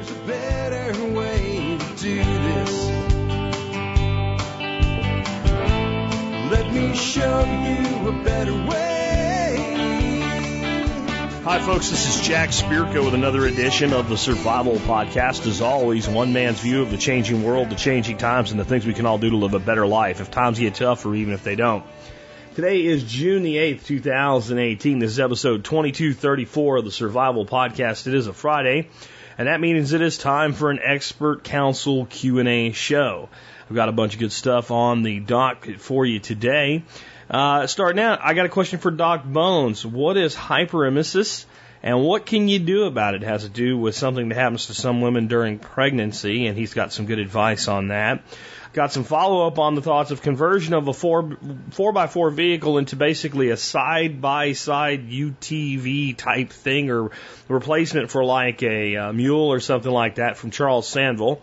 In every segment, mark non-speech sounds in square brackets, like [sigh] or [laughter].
there's a better way to do this. Let me show you a better way. Hi, folks. This is Jack Spirko with another edition of the Survival Podcast. As always, one man's view of the changing world, the changing times, and the things we can all do to live a better life if times get tough or even if they don't. Today is June the 8th, 2018. This is episode 2234 of the Survival Podcast. It is a Friday, and that means it is time for an expert council Q&A show. I've got a bunch of good stuff on the dock for you today. Uh, starting out, I got a question for Doc Bones. What is hyperemesis? And what can you do about it? it? Has to do with something that happens to some women during pregnancy, and he's got some good advice on that. Got some follow up on the thoughts of conversion of a four four by four vehicle into basically a side by side UTV type thing or replacement for like a, a mule or something like that from Charles Sandville.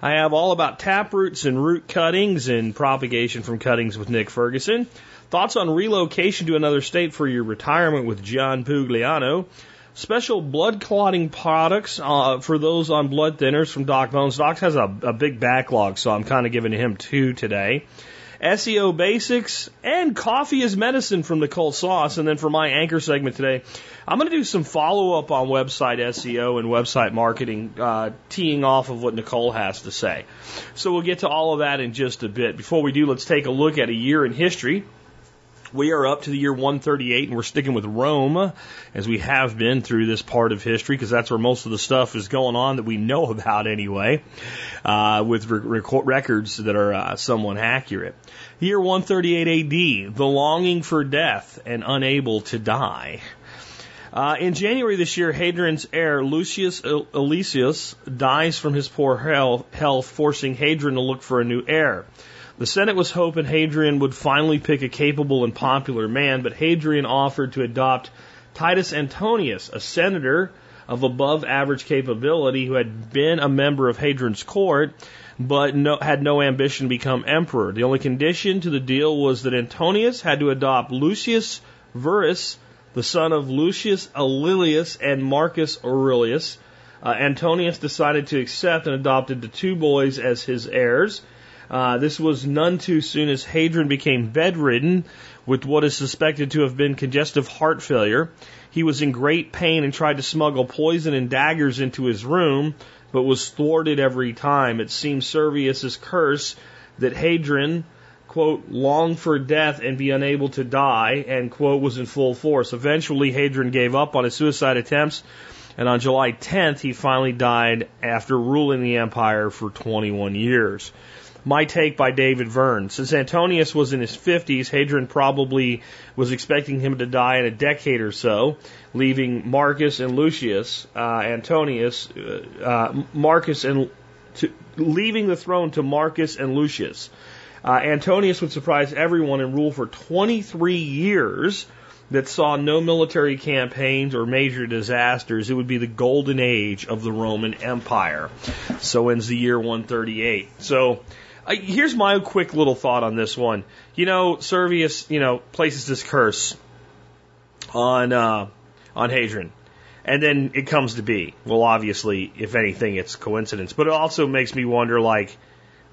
I have all about tap roots and root cuttings and propagation from cuttings with Nick Ferguson. Thoughts on relocation to another state for your retirement with John Pugliano. Special blood clotting products uh, for those on blood thinners from Doc Bones. Doc has a, a big backlog, so I'm kind of giving him two today. SEO basics and coffee is medicine from Nicole Sauce. And then for my anchor segment today, I'm going to do some follow up on website SEO and website marketing, uh, teeing off of what Nicole has to say. So we'll get to all of that in just a bit. Before we do, let's take a look at a year in history. We are up to the year 138 and we're sticking with Rome as we have been through this part of history because that's where most of the stuff is going on that we know about anyway, uh, with re- records that are uh, somewhat accurate. Year 138 AD, the longing for death and unable to die. Uh, in January this year, Hadrian's heir, Lucius Alexius, dies from his poor health, forcing Hadrian to look for a new heir. The Senate was hoping Hadrian would finally pick a capable and popular man, but Hadrian offered to adopt Titus Antonius, a senator of above average capability who had been a member of Hadrian's court, but no, had no ambition to become emperor. The only condition to the deal was that Antonius had to adopt Lucius Verus, the son of Lucius Aurelius and Marcus Aurelius. Uh, Antonius decided to accept and adopted the two boys as his heirs. Uh, this was none too soon as Hadrian became bedridden with what is suspected to have been congestive heart failure. He was in great pain and tried to smuggle poison and daggers into his room, but was thwarted every time. It seemed Servius's curse that Hadrian, quote, long for death and be unable to die, end quote, was in full force. Eventually, Hadrian gave up on his suicide attempts, and on July 10th, he finally died after ruling the empire for 21 years. My Take by David Verne. Since Antonius was in his 50s, Hadrian probably was expecting him to die in a decade or so, leaving Marcus and Lucius, uh, Antonius, uh, uh, Marcus and to, leaving the throne to Marcus and Lucius. Uh, Antonius would surprise everyone and rule for 23 years that saw no military campaigns or major disasters. It would be the golden age of the Roman Empire. So ends the year 138. So I, here's my quick little thought on this one. You know, Servius, you know, places this curse on uh, on Hadrian, and then it comes to be. Well, obviously, if anything, it's coincidence, but it also makes me wonder, like,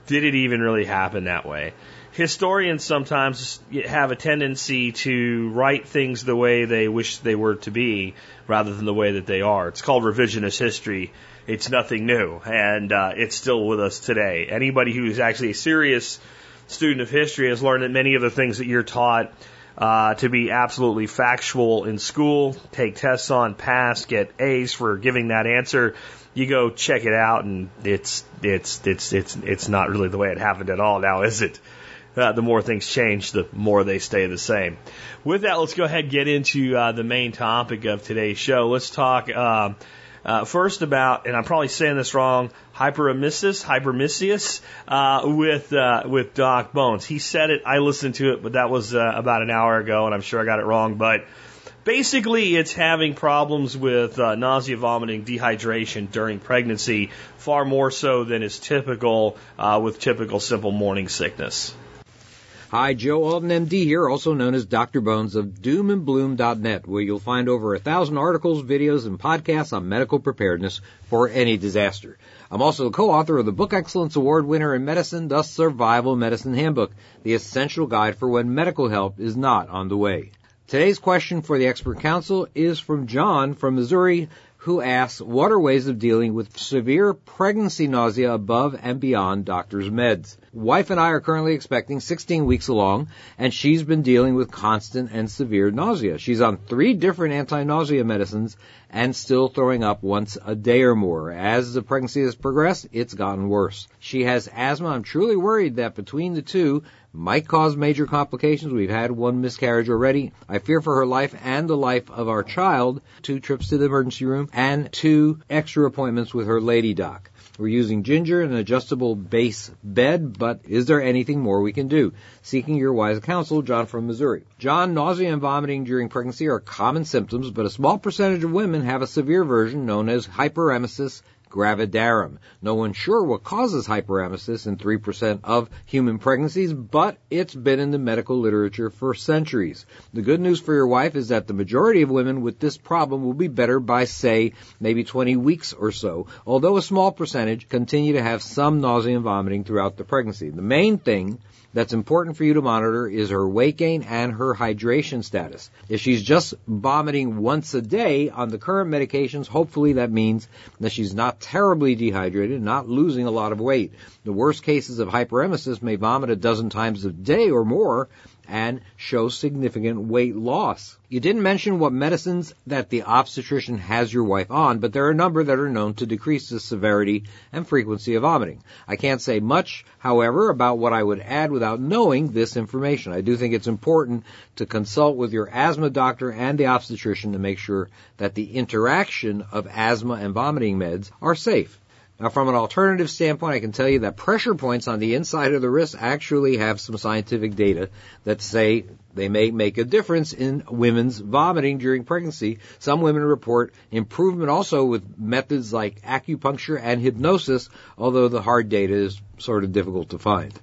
did it even really happen that way? Historians sometimes have a tendency to write things the way they wish they were to be, rather than the way that they are. It's called revisionist history it's nothing new, and uh, it's still with us today. Anybody who's actually a serious student of history has learned that many of the things that you're taught uh, to be absolutely factual in school, take tests on, pass, get A's for giving that answer. You go check it out, and it's it's it's it's it's not really the way it happened at all. Now, is it? Uh, the more things change, the more they stay the same. With that, let's go ahead and get into uh, the main topic of today's show. Let's talk uh, first about, and I'm probably saying this wrong, hyperemesis, hypermisius, uh, with, uh, with Doc Bones. He said it, I listened to it, but that was, uh, about an hour ago, and I'm sure I got it wrong, but basically it's having problems with, uh, nausea, vomiting, dehydration during pregnancy, far more so than is typical, uh, with typical simple morning sickness. Hi, Joe Alton, MD here, also known as Dr. Bones of doomandbloom.net, where you'll find over a thousand articles, videos, and podcasts on medical preparedness for any disaster. I'm also the co-author of the Book Excellence Award winner in medicine, The Survival Medicine Handbook, the essential guide for when medical help is not on the way. Today's question for the expert council is from John from Missouri, who asks, what are ways of dealing with severe pregnancy nausea above and beyond doctor's meds? Wife and I are currently expecting 16 weeks along, and she's been dealing with constant and severe nausea. She's on three different anti-nausea medicines and still throwing up once a day or more. As the pregnancy has progressed, it's gotten worse. She has asthma. I'm truly worried that between the two, might cause major complications. We've had one miscarriage already. I fear for her life and the life of our child. Two trips to the emergency room and two extra appointments with her lady doc. We're using ginger and an adjustable base bed, but is there anything more we can do? Seeking your wise counsel, John from Missouri. John, nausea and vomiting during pregnancy are common symptoms, but a small percentage of women have a severe version known as hyperemesis gravidarum. No one's sure what causes hyperemesis in 3% of human pregnancies, but it's been in the medical literature for centuries. The good news for your wife is that the majority of women with this problem will be better by, say, maybe 20 weeks or so, although a small percentage continue to have some nausea and vomiting throughout the pregnancy. The main thing that's important for you to monitor is her weight gain and her hydration status. If she's just vomiting once a day on the current medications, hopefully that means that she's not terribly dehydrated, not losing a lot of weight. The worst cases of hyperemesis may vomit a dozen times a day or more, and show significant weight loss. You didn't mention what medicines that the obstetrician has your wife on, but there are a number that are known to decrease the severity and frequency of vomiting. I can't say much, however, about what I would add without knowing this information. I do think it's important to consult with your asthma doctor and the obstetrician to make sure that the interaction of asthma and vomiting meds are safe. Now, from an alternative standpoint, I can tell you that pressure points on the inside of the wrist actually have some scientific data that say they may make a difference in women's vomiting during pregnancy. Some women report improvement also with methods like acupuncture and hypnosis, although the hard data is sort of difficult to find.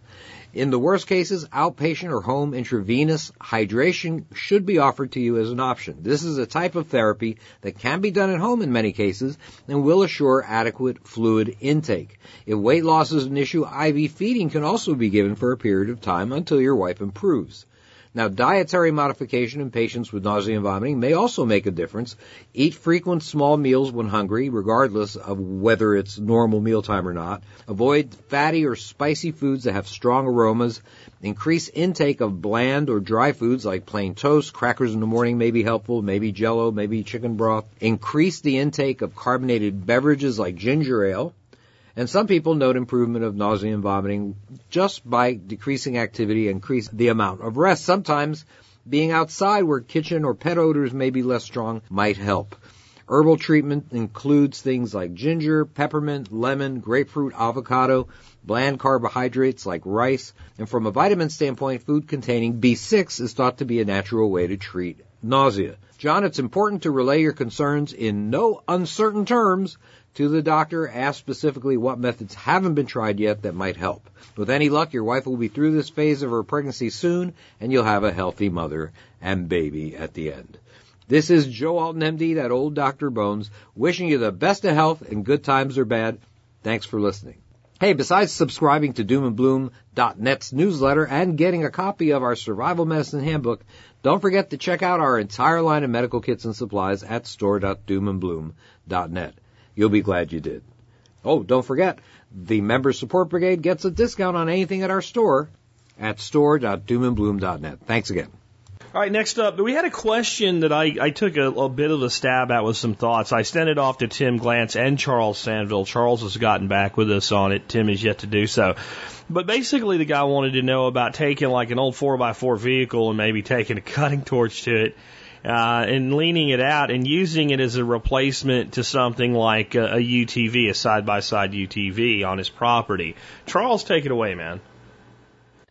In the worst cases, outpatient or home intravenous hydration should be offered to you as an option. This is a type of therapy that can be done at home in many cases and will assure adequate fluid intake. If weight loss is an issue, IV feeding can also be given for a period of time until your wife improves. Now, dietary modification in patients with nausea and vomiting may also make a difference. Eat frequent small meals when hungry, regardless of whether it's normal mealtime or not. Avoid fatty or spicy foods that have strong aromas. Increase intake of bland or dry foods like plain toast, crackers in the morning may be helpful, maybe jello, maybe chicken broth. Increase the intake of carbonated beverages like ginger ale. And some people note improvement of nausea and vomiting just by decreasing activity, increase the amount of rest. Sometimes being outside where kitchen or pet odors may be less strong might help. Herbal treatment includes things like ginger, peppermint, lemon, grapefruit, avocado, bland carbohydrates like rice, and from a vitamin standpoint, food containing B6 is thought to be a natural way to treat nausea. John, it's important to relay your concerns in no uncertain terms to the doctor. Ask specifically what methods haven't been tried yet that might help. With any luck, your wife will be through this phase of her pregnancy soon, and you'll have a healthy mother and baby at the end. This is Joe Alton, MD, that old Dr. Bones, wishing you the best of health in good times or bad. Thanks for listening. Hey, besides subscribing to doomandbloom.net's newsletter and getting a copy of our survival medicine handbook, don't forget to check out our entire line of medical kits and supplies at store.doomandbloom.net. You'll be glad you did. Oh, don't forget, the Member Support Brigade gets a discount on anything at our store at store.doomandbloom.net. Thanks again. All right, next up, we had a question that I, I took a, a, bit of a stab at with some thoughts. I sent it off to Tim Glantz and Charles Sandville. Charles has gotten back with us on it. Tim is yet to do so. But basically, the guy wanted to know about taking like an old 4x4 vehicle and maybe taking a cutting torch to it uh, and leaning it out and using it as a replacement to something like a, a UTV, a side by side UTV on his property. Charles, take it away, man.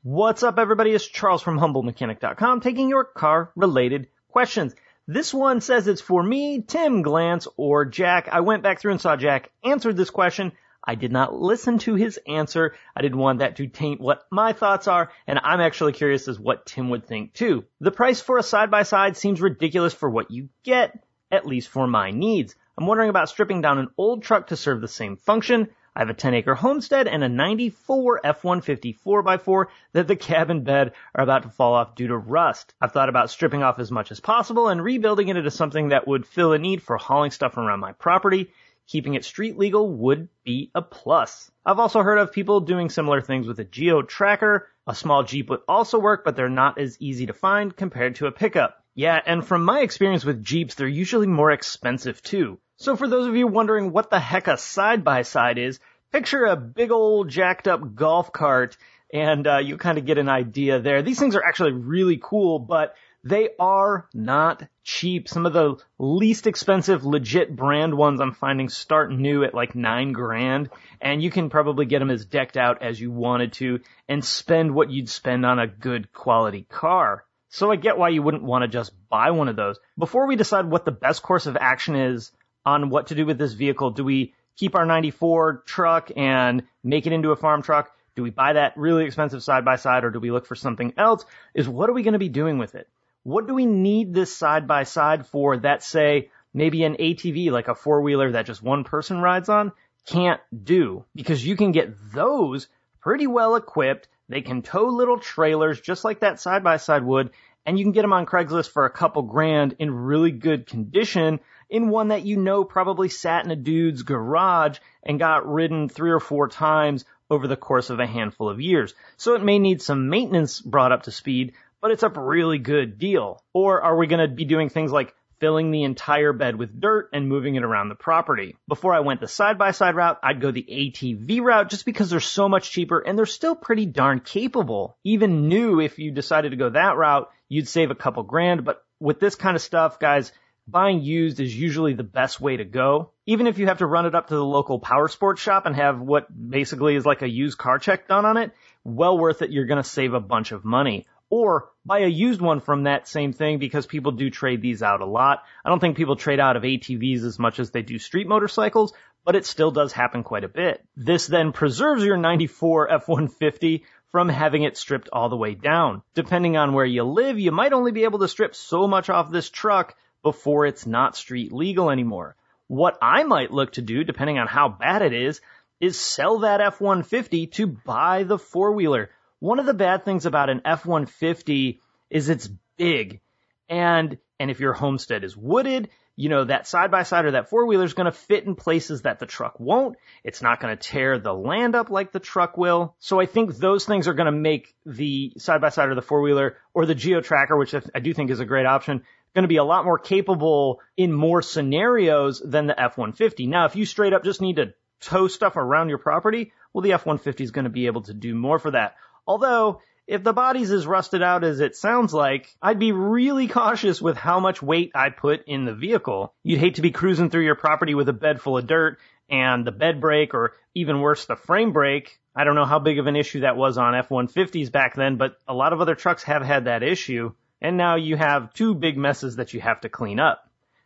What's up, everybody? It's Charles from HumbleMechanic.com taking your car related questions. This one says it's for me, Tim Glantz, or Jack. I went back through and saw Jack answered this question. I did not listen to his answer. I didn't want that to taint what my thoughts are, and I'm actually curious as what Tim would think too. The price for a side by side seems ridiculous for what you get, at least for my needs. I'm wondering about stripping down an old truck to serve the same function. I have a 10 acre homestead and a 94 F-150 4x4 that the [laughs] cab and bed are about to fall off due to rust. I've thought about stripping off as much as possible and rebuilding it into something that would fill a need for hauling stuff around my property. Keeping it street legal would be a plus. I've also heard of people doing similar things with a geo tracker. A small Jeep would also work, but they're not as easy to find compared to a pickup. Yeah, and from my experience with Jeeps, they're usually more expensive too. So for those of you wondering what the heck a side by side is, picture a big old jacked up golf cart and uh, you kind of get an idea there. These things are actually really cool, but they are not cheap. Some of the least expensive legit brand ones I'm finding start new at like nine grand and you can probably get them as decked out as you wanted to and spend what you'd spend on a good quality car. So I get why you wouldn't want to just buy one of those. Before we decide what the best course of action is on what to do with this vehicle. Do we keep our 94 truck and make it into a farm truck? Do we buy that really expensive side by side or do we look for something else? Is what are we going to be doing with it? What do we need this side by side for that say maybe an ATV like a four wheeler that just one person rides on can't do? Because you can get those pretty well equipped. They can tow little trailers just like that side by side would and you can get them on Craigslist for a couple grand in really good condition in one that you know probably sat in a dude's garage and got ridden three or four times over the course of a handful of years. So it may need some maintenance brought up to speed, but it's a really good deal. Or are we going to be doing things like filling the entire bed with dirt and moving it around the property. Before I went the side by side route, I'd go the ATV route just because they're so much cheaper and they're still pretty darn capable. Even new, if you decided to go that route, you'd save a couple grand, but with this kind of stuff, guys, buying used is usually the best way to go. Even if you have to run it up to the local power sports shop and have what basically is like a used car check done on it, well worth it. You're going to save a bunch of money. Or buy a used one from that same thing because people do trade these out a lot. I don't think people trade out of ATVs as much as they do street motorcycles, but it still does happen quite a bit. This then preserves your 94 F-150 from having it stripped all the way down. Depending on where you live, you might only be able to strip so much off this truck before it's not street legal anymore. What I might look to do, depending on how bad it is, is sell that F-150 to buy the four-wheeler. One of the bad things about an F-150 is it's big. And, and if your homestead is wooded, you know, that side by side or that four wheeler is going to fit in places that the truck won't. It's not going to tear the land up like the truck will. So I think those things are going to make the side by side or the four wheeler or the geo tracker, which I do think is a great option, going to be a lot more capable in more scenarios than the F-150. Now, if you straight up just need to tow stuff around your property, well, the F-150 is going to be able to do more for that. Although, if the body's as rusted out as it sounds like, I'd be really cautious with how much weight I put in the vehicle. You'd hate to be cruising through your property with a bed full of dirt and the bed break or even worse, the frame break. I don't know how big of an issue that was on F-150s back then, but a lot of other trucks have had that issue and now you have two big messes that you have to clean up.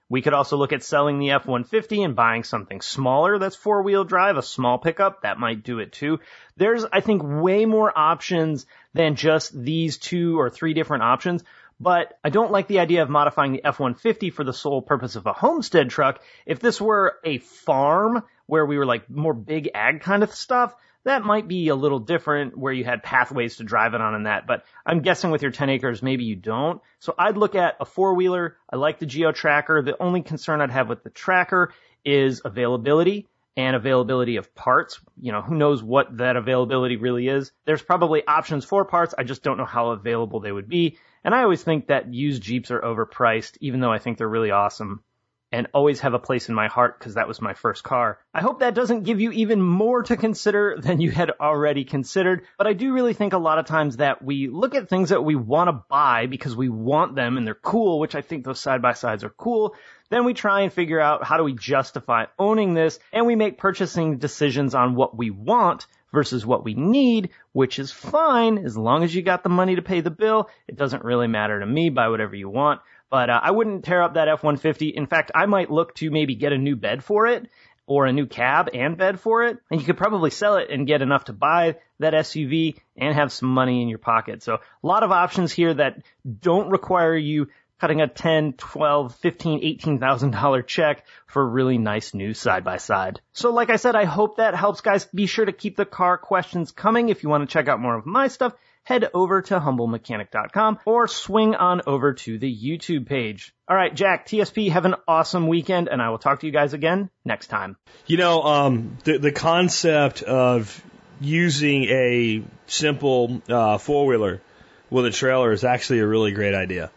We could also look at selling the F-150 and buying something smaller that's four-wheel drive, a small pickup, that might do it too. There's, I think, way more options than just these two or three different options, but I don't like the idea of modifying the F-150 for the sole purpose of a homestead truck. If this were a farm where we were like more big ag kind of stuff, that might be a little different where you had pathways to drive it on and that, but I'm guessing with your 10 acres, maybe you don't. So I'd look at a four wheeler. I like the Geo Tracker. The only concern I'd have with the tracker is availability and availability of parts. You know, who knows what that availability really is. There's probably options for parts. I just don't know how available they would be. And I always think that used Jeeps are overpriced, even though I think they're really awesome and always have a place in my heart because that was my first car. I hope that doesn't give you even more to consider [laughs] than you had already considered, but I do really think a lot of times that we look at things that we want to buy because we want them and they're cool, which I think those side by sides are cool. Then we try and figure out how do we justify owning this and we make purchasing decisions on what we want versus what we need, which is fine as long as you got the money to pay the bill. It doesn't really matter to me. Buy whatever you want. But uh, I wouldn't tear up that F-150. In fact, I might look to maybe get a new bed for it or a new cab and bed for it. And you could probably sell it and get enough to buy that SUV and have some money in your pocket. So a lot of options here that don't require you cutting a 10, 12, 15, 18,000 dollar check for a really nice new side by side. So like I said, I hope that helps guys. Be sure to keep the car questions coming. If you want to check out more of my stuff, head over to humblemechanic.com or swing on over to the YouTube page. All right, Jack, TSP, have an awesome weekend and I will talk to you guys again next time. You know, um, the, the concept of using a simple uh, four wheeler with a trailer is actually a really great idea.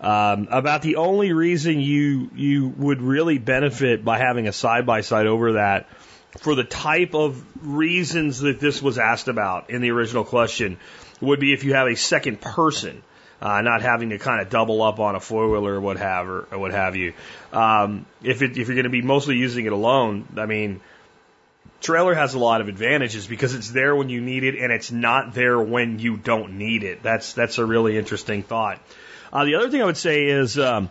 Um, about the only reason you you would really benefit by having a side by side over that for the type of reasons that this was asked about in the original question would be if you have a second person, uh, not having to kind of double up on a four wheeler or what have or, what have you. Um, if it, if you're going to be mostly using it alone, I mean, trailer has a lot of advantages because it's there when you need it and it's not there when you don't need it. That's that's a really interesting thought. Uh, the other thing I would say is um,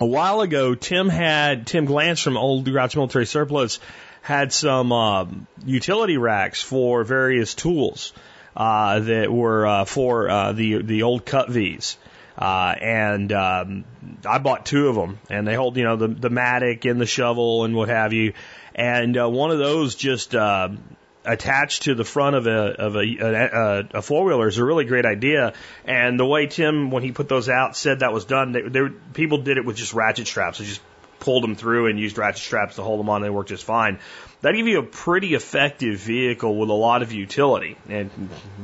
a while ago, Tim had Tim Glantz from Old Grouch Military Surplus had some um, utility racks for various tools uh, that were uh, for uh, the the old CUCVs. Uh, and um, I bought two of them, and they hold, you know, the the mattock and the shovel and what have you. And uh, one of those just uh, attached to the front of a of a, a, a four wheeler is a really great idea. And the way Tim, when he put those out, said that was done, they, they people did it with just ratchet straps. They just pulled them through and used ratchet straps to hold them on. They worked just fine. That give you a pretty effective vehicle with a lot of utility, and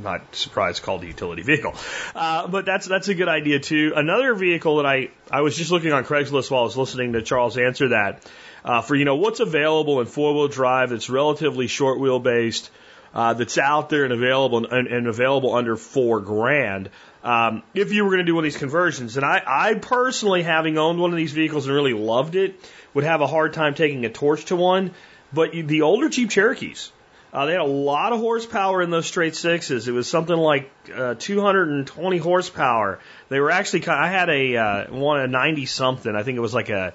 not surprised called a utility vehicle. Uh, but that's that's a good idea too. Another vehicle that I I was just looking on Craigslist while I was listening to Charles answer that uh, for you know what's available in four wheel drive that's relatively short wheel based. Uh, that's out there and available and, and available under four grand. Um, if you were going to do one of these conversions, and I, I personally, having owned one of these vehicles and really loved it, would have a hard time taking a torch to one. But the older Jeep Cherokees, uh, they had a lot of horsepower in those straight sixes. It was something like uh, 220 horsepower. They were actually, kind. Of, I had a uh, one a 90 something. I think it was like a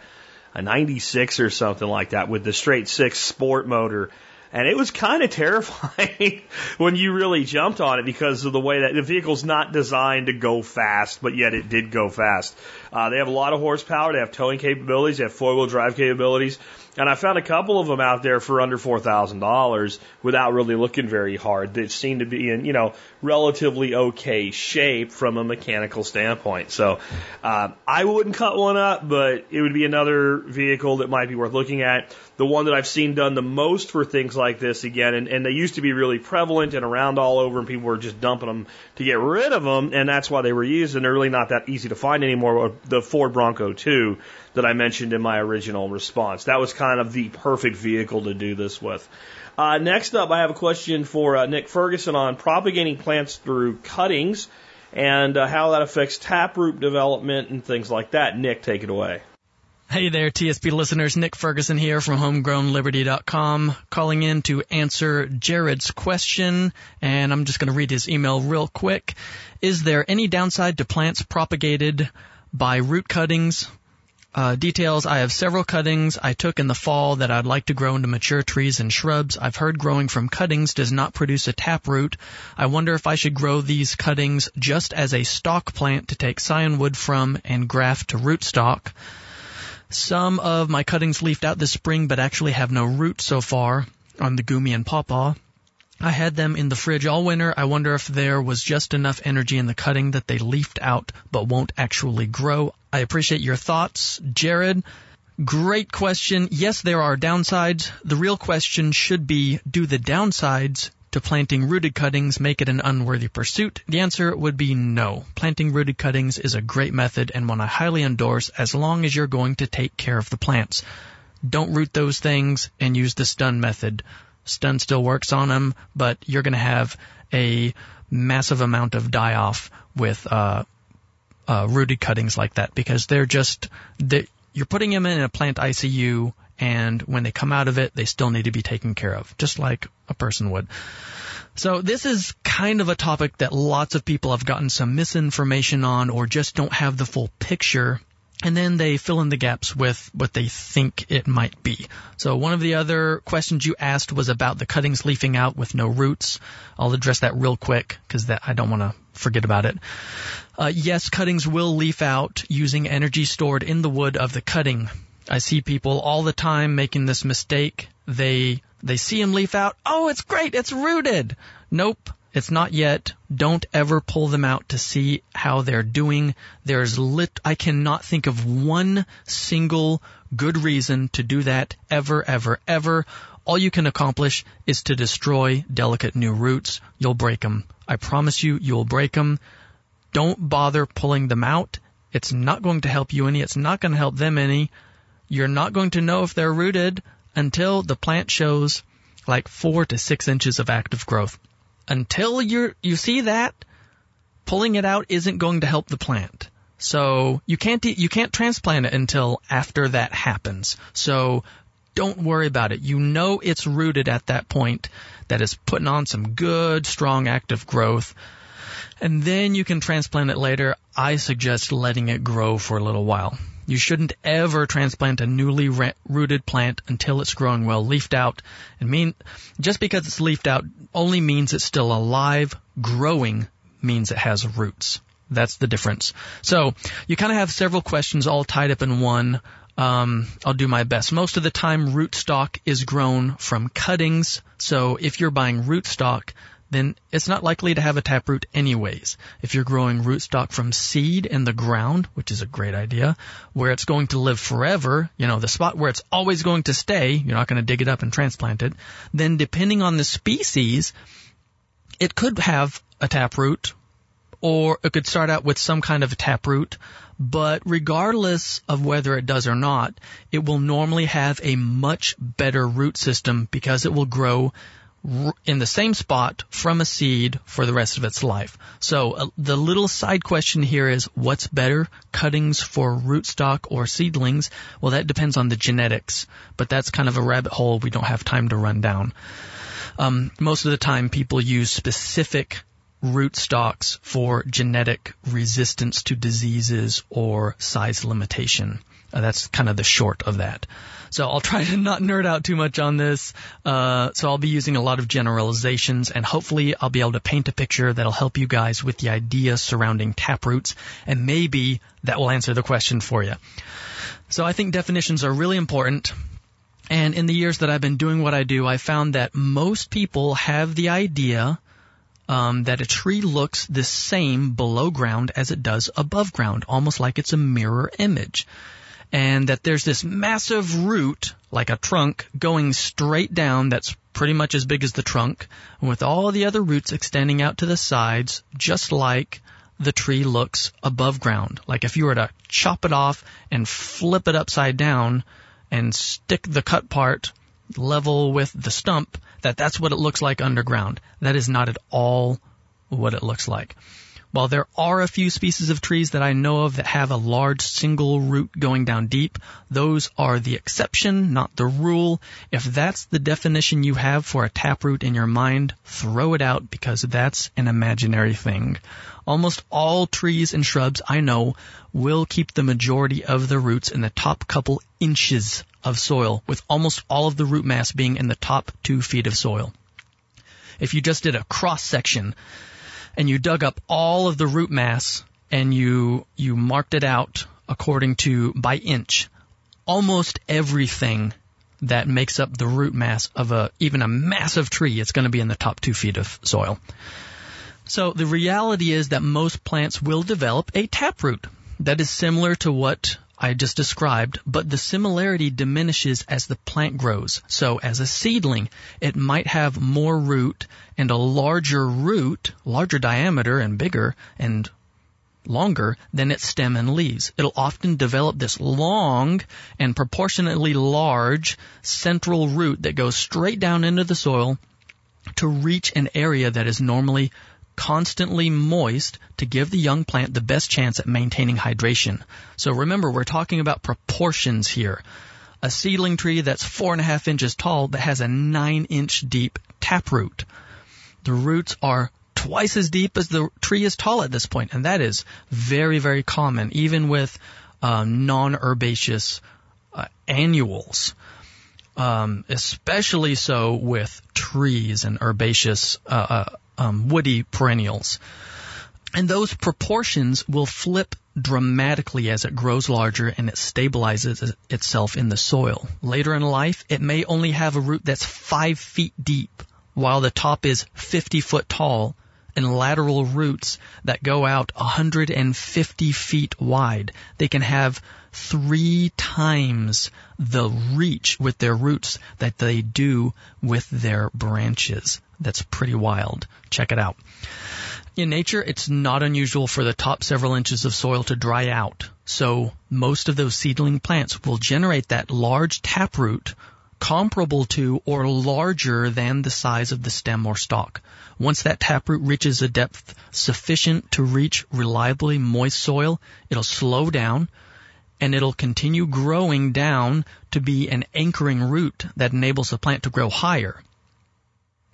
a 96 or something like that with the straight six sport motor. And it was kind of [laughs] terrifying when you really jumped on it because of the way that the vehicle's not designed to go fast, but yet it did go fast. Uh, they have a lot of horsepower. They have towing capabilities. They have four wheel drive capabilities. And I found a couple of them out there for under four thousand dollars without really looking very hard. That seemed to be in you know relatively okay shape from a mechanical standpoint. So uh, I wouldn't cut one up, but it would be another vehicle that might be worth looking at. The one that I've seen done the most for things like this again, and, and they used to be really prevalent and around all over, and people were just dumping them to get rid of them, and that's why they were used, and they're really not that easy to find anymore. The Ford Bronco 2 that I mentioned in my original response. That was kind of the perfect vehicle to do this with. Uh, next up, I have a question for uh, Nick Ferguson on propagating plants through cuttings and uh, how that affects taproot development and things like that. Nick, take it away. Hey there, TSP listeners. Nick Ferguson here from homegrownliberty.com, calling in to answer Jared's question, and I'm just going to read his email real quick. Is there any downside to plants propagated by root cuttings? Uh, details, I have several cuttings I took in the fall that I'd like to grow into mature trees and shrubs. I've heard growing from cuttings does not produce a taproot. I wonder if I should grow these cuttings just as a stock plant to take scion wood from and graft to rootstock. Some of my cuttings leafed out this spring but actually have no root so far on the goumi and Pawpaw. I had them in the fridge all winter. I wonder if there was just enough energy in the cutting that they leafed out but won't actually grow. I appreciate your thoughts, Jared. Great question. Yes, there are downsides. The real question should be, do the downsides to planting rooted cuttings make it an unworthy pursuit? The answer would be no. Planting rooted cuttings is a great method and one I highly endorse as long as you're going to take care of the plants. Don't root those things and use the stun method. Stun still works on them, but you're going to have a massive amount of die off with uh, uh, rooted cuttings like that because they're just they, you're putting them in a plant ICU, and when they come out of it, they still need to be taken care of, just like a person would. So this is kind of a topic that lots of people have gotten some misinformation on or just don't have the full picture and then they fill in the gaps with what they think it might be. So one of the other questions you asked was about the cuttings leafing out with no roots. I'll address that real quick because that I don't want to forget about it. Uh, yes, cuttings will leaf out using energy stored in the wood of the cutting. I see people all the time making this mistake. They they see them leaf out. Oh, it's great. It's rooted. Nope. It's not yet. Don't ever pull them out to see how they're doing. There's lit, I cannot think of one single good reason to do that ever, ever, ever. All you can accomplish is to destroy delicate new roots. You'll break them. I promise you, you'll break them. Don't bother pulling them out. It's not going to help you any. It's not going to help them any. You're not going to know if they're rooted until the plant shows like four to six inches of active growth until you you see that, pulling it out isn't going to help the plant. So you can't you can't transplant it until after that happens. So don't worry about it. You know it's rooted at that point that is putting on some good strong active growth. And then you can transplant it later. I suggest letting it grow for a little while. You shouldn't ever transplant a newly rooted plant until it's growing well leafed out. And mean, just because it's leafed out only means it's still alive. Growing means it has roots. That's the difference. So you kind of have several questions all tied up in one. Um, I'll do my best. Most of the time, rootstock is grown from cuttings. So if you're buying rootstock, then it's not likely to have a taproot anyways. If you're growing rootstock from seed in the ground, which is a great idea, where it's going to live forever, you know, the spot where it's always going to stay, you're not going to dig it up and transplant it, then depending on the species, it could have a taproot or it could start out with some kind of taproot, but regardless of whether it does or not, it will normally have a much better root system because it will grow in the same spot from a seed for the rest of its life. So uh, the little side question here is what's better, cuttings for rootstock or seedlings? Well, that depends on the genetics, but that's kind of a rabbit hole we don't have time to run down. Um, most of the time people use specific rootstocks for genetic resistance to diseases or size limitation. Uh, that's kind of the short of that. So I'll try to not nerd out too much on this. Uh, so I'll be using a lot of generalizations and hopefully I'll be able to paint a picture that'll help you guys with the idea surrounding taproots and maybe that will answer the question for you. So I think definitions are really important. And in the years that I've been doing what I do, I found that most people have the idea um, that a tree looks the same below ground as it does above ground, almost like it's a mirror image and that there's this massive root, like a trunk, going straight down that's pretty much as big as the trunk, with all the other roots extending out to the sides, just like the tree looks above ground. Like if you were to chop it off and flip it upside down and stick the cut part level with the stump, that that's what it looks like underground. That is not at all what it looks like. While there are a few species of trees that I know of that have a large single root going down deep, those are the exception, not the rule. If that's the definition you have for a taproot in your mind, throw it out because that's an imaginary thing. Almost all trees and shrubs I know will keep the majority of the roots in the top couple inches of soil, with almost all of the root mass being in the top two feet of soil. If you just did a cross section, and you dug up all of the root mass and you you marked it out according to by inch. Almost everything that makes up the root mass of a even a massive tree, it's going to be in the top two feet of soil. So the reality is that most plants will develop a taproot that is similar to what I just described, but the similarity diminishes as the plant grows. So as a seedling, it might have more root and a larger root, larger diameter and bigger and longer than its stem and leaves. It'll often develop this long and proportionately large central root that goes straight down into the soil to reach an area that is normally constantly moist to give the young plant the best chance at maintaining hydration. So remember, we're talking about proportions here. A seedling tree that's four and a half inches tall that has a nine inch deep taproot. The roots are twice as deep as the tree is tall at this point, and that is very, very common, even with uh, non-herbaceous uh, annuals, um, especially so with trees and herbaceous uh, uh, um, woody perennials. And those proportions will flip dramatically as it grows larger and it stabilizes itself in the soil. Later in life, it may only have a root that's five feet deep, while the top is 50 foot tall, and lateral roots that go out 150 feet wide. They can have three times the reach with their roots that they do with their branches. That's pretty wild. Check it out. In nature, it's not unusual for the top several inches of soil to dry out. So most of those seedling plants will generate that large taproot comparable to or larger than the size of the stem or stalk. Once that taproot reaches a depth sufficient to reach reliably moist soil, it'll slow down and it'll continue growing down to be an anchoring root that enables the plant to grow higher.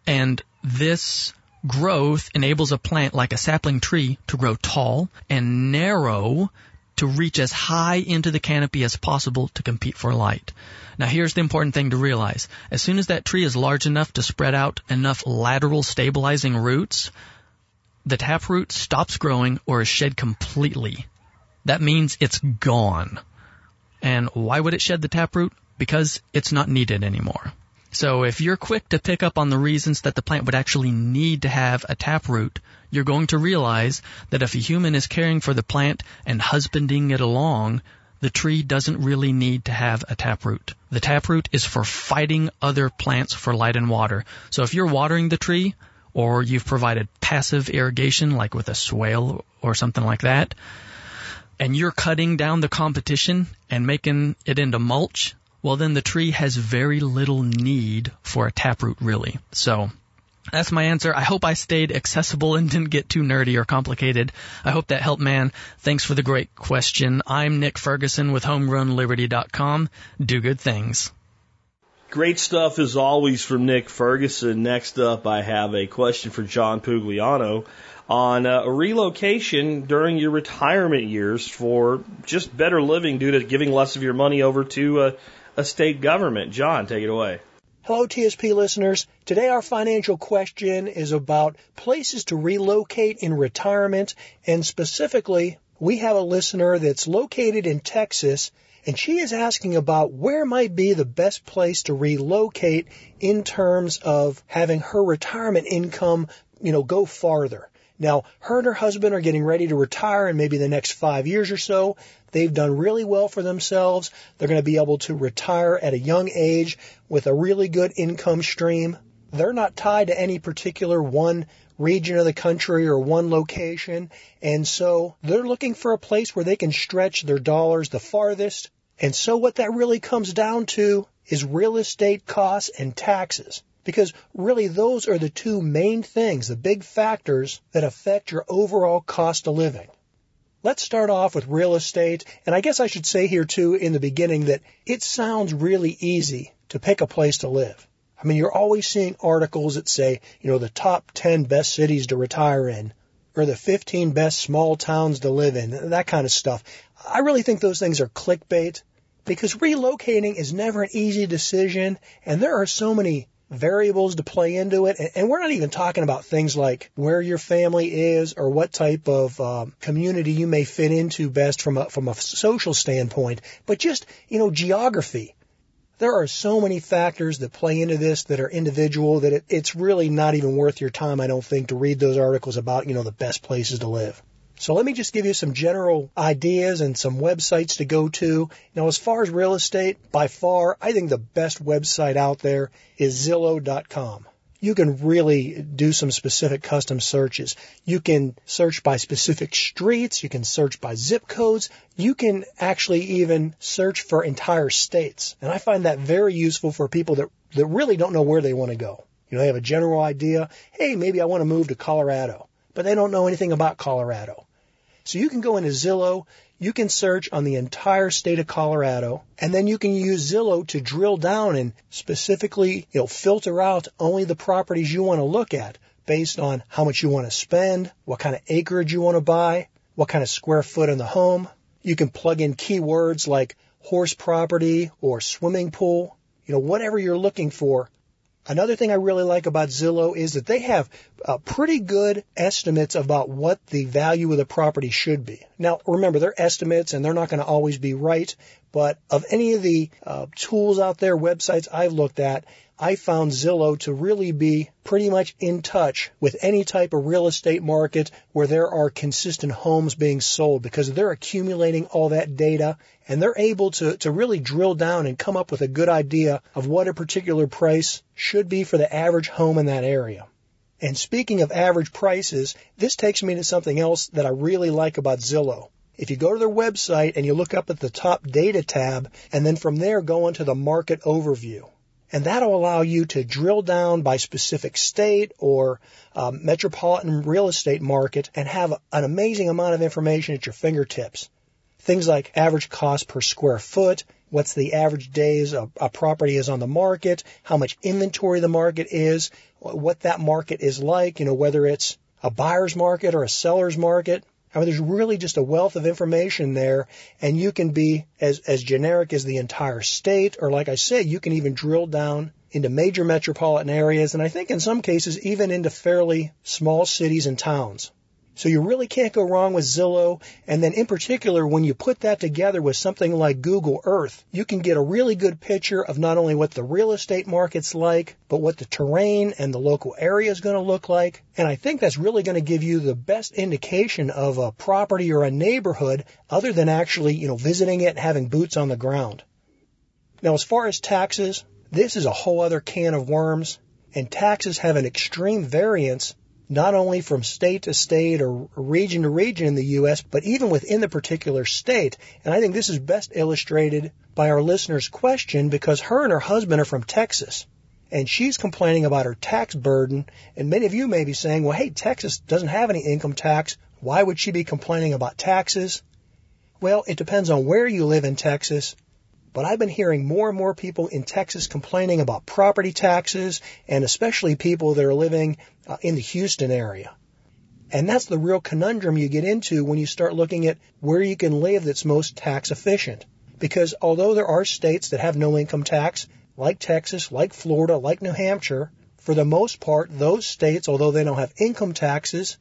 And this growth enables a plant like a sapling tree to grow tall and narrow to reach as high into the canopy as possible to compete for light. Now here's the important thing to realize. As soon as that tree is large enough to spread out enough lateral stabilizing roots, the taproot stops growing or is shed completely. That means it's gone. And why would it shed the taproot? Because it's not needed anymore. So if you're quick to pick up on the reasons that the plant would actually need to have a taproot, you're going to realize that if a human is caring for the plant and husbanding it along, the tree doesn't really need to have a taproot. The taproot is for fighting other plants for light and water. So if you're watering the tree, or you've provided passive irrigation like with a swale or something like that, and you're cutting down the competition and making it into mulch, well then the tree has very little need for a taproot really. So that's my answer. I hope I stayed accessible and didn't get too nerdy or complicated. I hope that helped, man. Thanks for the great question. I'm Nick Ferguson with HomegrownLiberty.com. Do good things. Great stuff as always from Nick Ferguson. Next up, I have a question for John Pugliano on uh, relocation during your retirement years for just better living due to giving less of your money over to uh, a state government. John, take it away. Hello, TSP listeners. Today our financial question is about places to relocate in retirement, and specifically, we have a listener that's located in Texas, and she is asking about where might be the best place to relocate in terms of having her retirement income, you know, go farther. Now, her and her husband are getting ready to retire in maybe the next five years or so. They've done really well for themselves. They're going to be able to retire at a young age with a really good income stream. They're not tied to any particular one region of the country or one location. And so they're looking for a place where they can stretch their dollars the farthest. And so what that really comes down to is real estate costs and taxes. Because really those are the two main things, the big factors that affect your overall cost of living. Let's start off with real estate. And I guess I should say here too in the beginning that it sounds really easy to pick a place to live. I mean, you're always seeing articles that say, you know, the top 10 best cities to retire in or the 15 best small towns to live in, that kind of stuff. I really think those things are clickbait because relocating is never an easy decision and there are so many variables to play into it. And we're not even talking about things like where your family is or what type of um, community you may fit into best from a, from a social standpoint, but just, you know, geography. There are so many factors that play into this that are individual that it, it's really not even worth your time, I don't think, to read those articles about, you know, the best places to live. So let me just give you some general ideas and some websites to go to. Now, as far as real estate, by far, I think the best website out there is Zillow.com. You can really do some specific custom searches. You can search by specific streets. You can search by zip codes. You can actually even search for entire states. And I find that very useful for people that, that really don't know where they want to go. You know, they have a general idea. Hey, maybe I want to move to Colorado, but they don't know anything about Colorado. So you can go into Zillow, you can search on the entire state of Colorado, and then you can use Zillow to drill down and specifically, you know, filter out only the properties you want to look at based on how much you want to spend, what kind of acreage you want to buy, what kind of square foot in the home. You can plug in keywords like horse property or swimming pool, you know, whatever you're looking for. Another thing I really like about Zillow is that they have uh, pretty good estimates about what the value of the property should be. Now, remember, they're estimates and they're not going to always be right, but of any of the uh, tools out there, websites I've looked at, I found Zillow to really be pretty much in touch with any type of real estate market where there are consistent homes being sold because they're accumulating all that data and they're able to, to really drill down and come up with a good idea of what a particular price should be for the average home in that area. And speaking of average prices, this takes me to something else that I really like about Zillow. If you go to their website and you look up at the top data tab and then from there go into the market overview, and that'll allow you to drill down by specific state or um, metropolitan real estate market and have an amazing amount of information at your fingertips. Things like average cost per square foot, what's the average days a, a property is on the market, how much inventory the market is, what that market is like, you know, whether it's a buyer's market or a seller's market, I mean, there's really just a wealth of information there, and you can be as, as generic as the entire state, or like I said, you can even drill down into major metropolitan areas, and I think in some cases even into fairly small cities and towns. So you really can't go wrong with Zillow. And then in particular, when you put that together with something like Google Earth, you can get a really good picture of not only what the real estate market's like, but what the terrain and the local area is going to look like. And I think that's really going to give you the best indication of a property or a neighborhood other than actually, you know, visiting it and having boots on the ground. Now, as far as taxes, this is a whole other can of worms. And taxes have an extreme variance not only from state to state or region to region in the U.S., but even within the particular state. And I think this is best illustrated by our listener's question because her and her husband are from Texas. And she's complaining about her tax burden. And many of you may be saying, well, hey, Texas doesn't have any income tax. Why would she be complaining about taxes? Well, it depends on where you live in Texas but I've been hearing more and more people in Texas complaining about property taxes and especially people that are living uh, in the Houston area. And that's the real conundrum you get into when you start looking at where you can live that's most tax efficient. Because although there are states that have no income tax, like Texas, like Florida, like New Hampshire, for the most part, those states, although they don't have income taxes,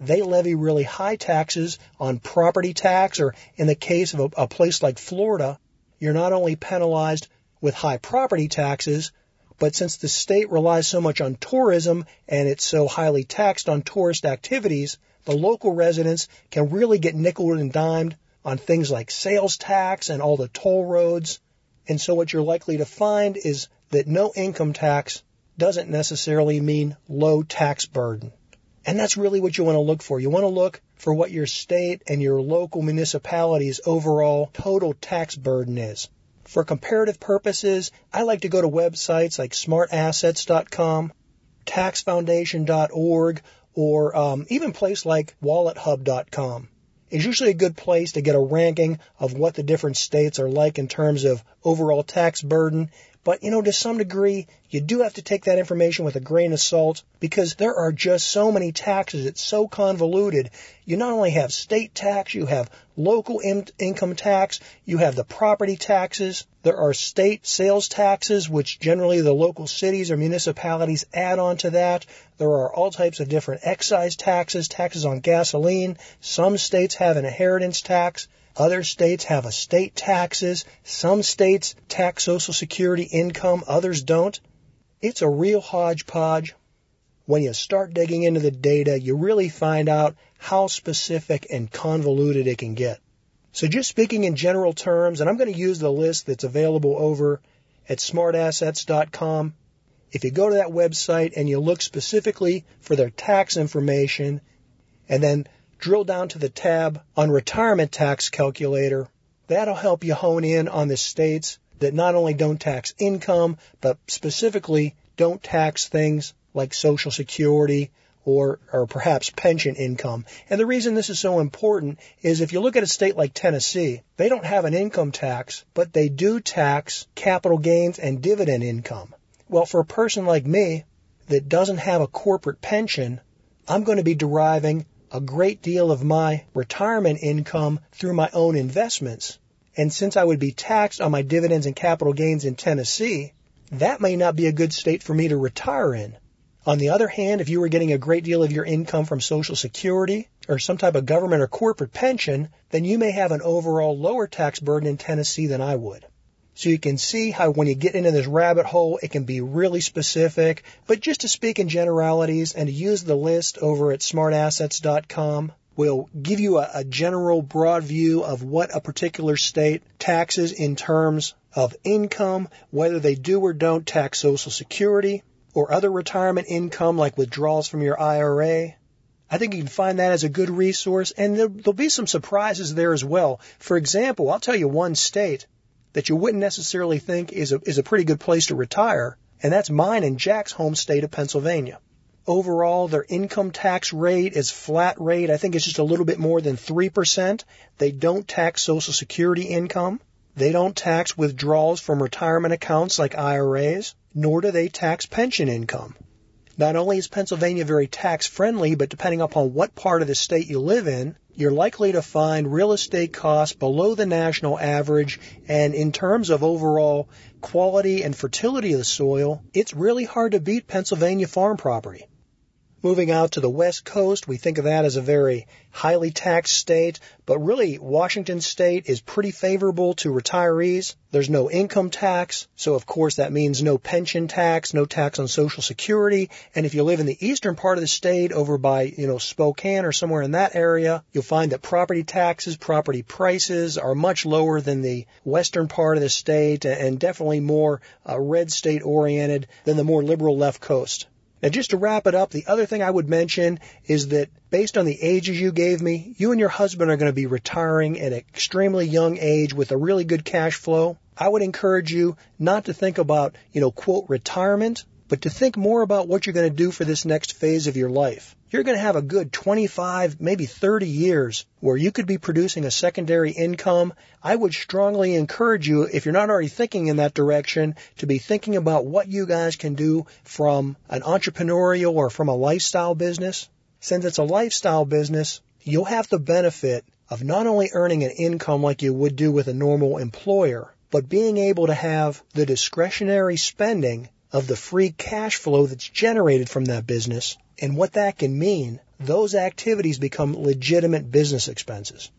they levy really high taxes on property tax, or in the case of a, a place like Florida, you're not only penalized with high property taxes, but since the state relies so much on tourism and it's so highly taxed on tourist activities, the local residents can really get nickel and dimed on things like sales tax and all the toll roads. And so what you're likely to find is that no income tax doesn't necessarily mean low tax burden. And that's really what you want to look for. You want to look for what your state and your local municipality's overall total tax burden is. For comparative purposes, I like to go to websites like smartassets.com, taxfoundation.org, or um, even place like wallethub.com. It's usually a good place to get a ranking of what the different states are like in terms of overall tax burden but, you know, to some degree, you do have to take that information with a grain of salt because there are just so many taxes. It's so convoluted. You not only have state tax, you have local in- income tax, you have the property taxes. There are state sales taxes, which generally the local cities or municipalities add on to that. There are all types of different excise taxes, taxes on gasoline. Some states have an inheritance tax. Other states have estate taxes. Some states tax Social Security income, others don't. It's a real hodgepodge. When you start digging into the data, you really find out how specific and convoluted it can get. So just speaking in general terms, and I'm going to use the list that's available over at smartassets.com. If you go to that website and you look specifically for their tax information and then drill down to the tab on retirement tax calculator. That'll help you hone in on the states that not only don't tax income, but specifically don't tax things like Social Security or, or perhaps pension income. And the reason this is so important is if you look at a state like Tennessee, they don't have an income tax, but they do tax capital gains and dividend income. Well, for a person like me that doesn't have a corporate pension, I'm going to be deriving a great deal of my retirement income through my own investments. And since I would be taxed on my dividends and capital gains in Tennessee, that may not be a good state for me to retire in. On the other hand, if you were getting a great deal of your income from Social Security or some type of government or corporate pension, then you may have an overall lower tax burden in Tennessee than I would. So you can see how when you get into this rabbit hole, it can be really specific. But just to speak in generalities and to use the list over at smartassets.com, will give you a, a, general broad view of what a particular state taxes in terms of income, whether they do or don't tax Social Security or other retirement income like withdrawals from your IRA. I think you can find that as a good resource and there, there'll be some surprises there as well. For example, I'll tell you one state that you wouldn't necessarily think is a, is a pretty good place to retire, and that's mine and Jack's home state of Pennsylvania. Overall, their income tax rate is flat rate. I think it's just a little bit more than 3%. They don't tax Social Security income. They don't tax withdrawals from retirement accounts like IRAs, nor do they tax pension income. Not only is Pennsylvania very tax friendly, but depending upon what part of the state you live in, you're likely to find real estate costs below the national average. And in terms of overall quality and fertility of the soil, it's really hard to beat Pennsylvania farm property. Moving out to the West Coast, we think of that as a very highly taxed state, but really Washington state is pretty favorable to retirees. There's no income tax, so of course that means no pension tax, no tax on social security, and if you live in the eastern part of the state over by, you know, Spokane or somewhere in that area, you'll find that property taxes, property prices are much lower than the western part of the state and definitely more uh, red state oriented than the more liberal left coast. Now, just to wrap it up, the other thing I would mention is that based on the ages you gave me, you and your husband are going to be retiring at an extremely young age with a really good cash flow. I would encourage you not to think about, you know, quote, retirement, but to think more about what you're going to do for this next phase of your life. You're going to have a good 25, maybe 30 years where you could be producing a secondary income. I would strongly encourage you, if you're not already thinking in that direction, to be thinking about what you guys can do from an entrepreneurial or from a lifestyle business. Since it's a lifestyle business, you'll have the benefit of not only earning an income like you would do with a normal employer, but being able to have the discretionary spending of the free cash flow that's generated from that business and what that can mean, those activities become legitimate business expenses.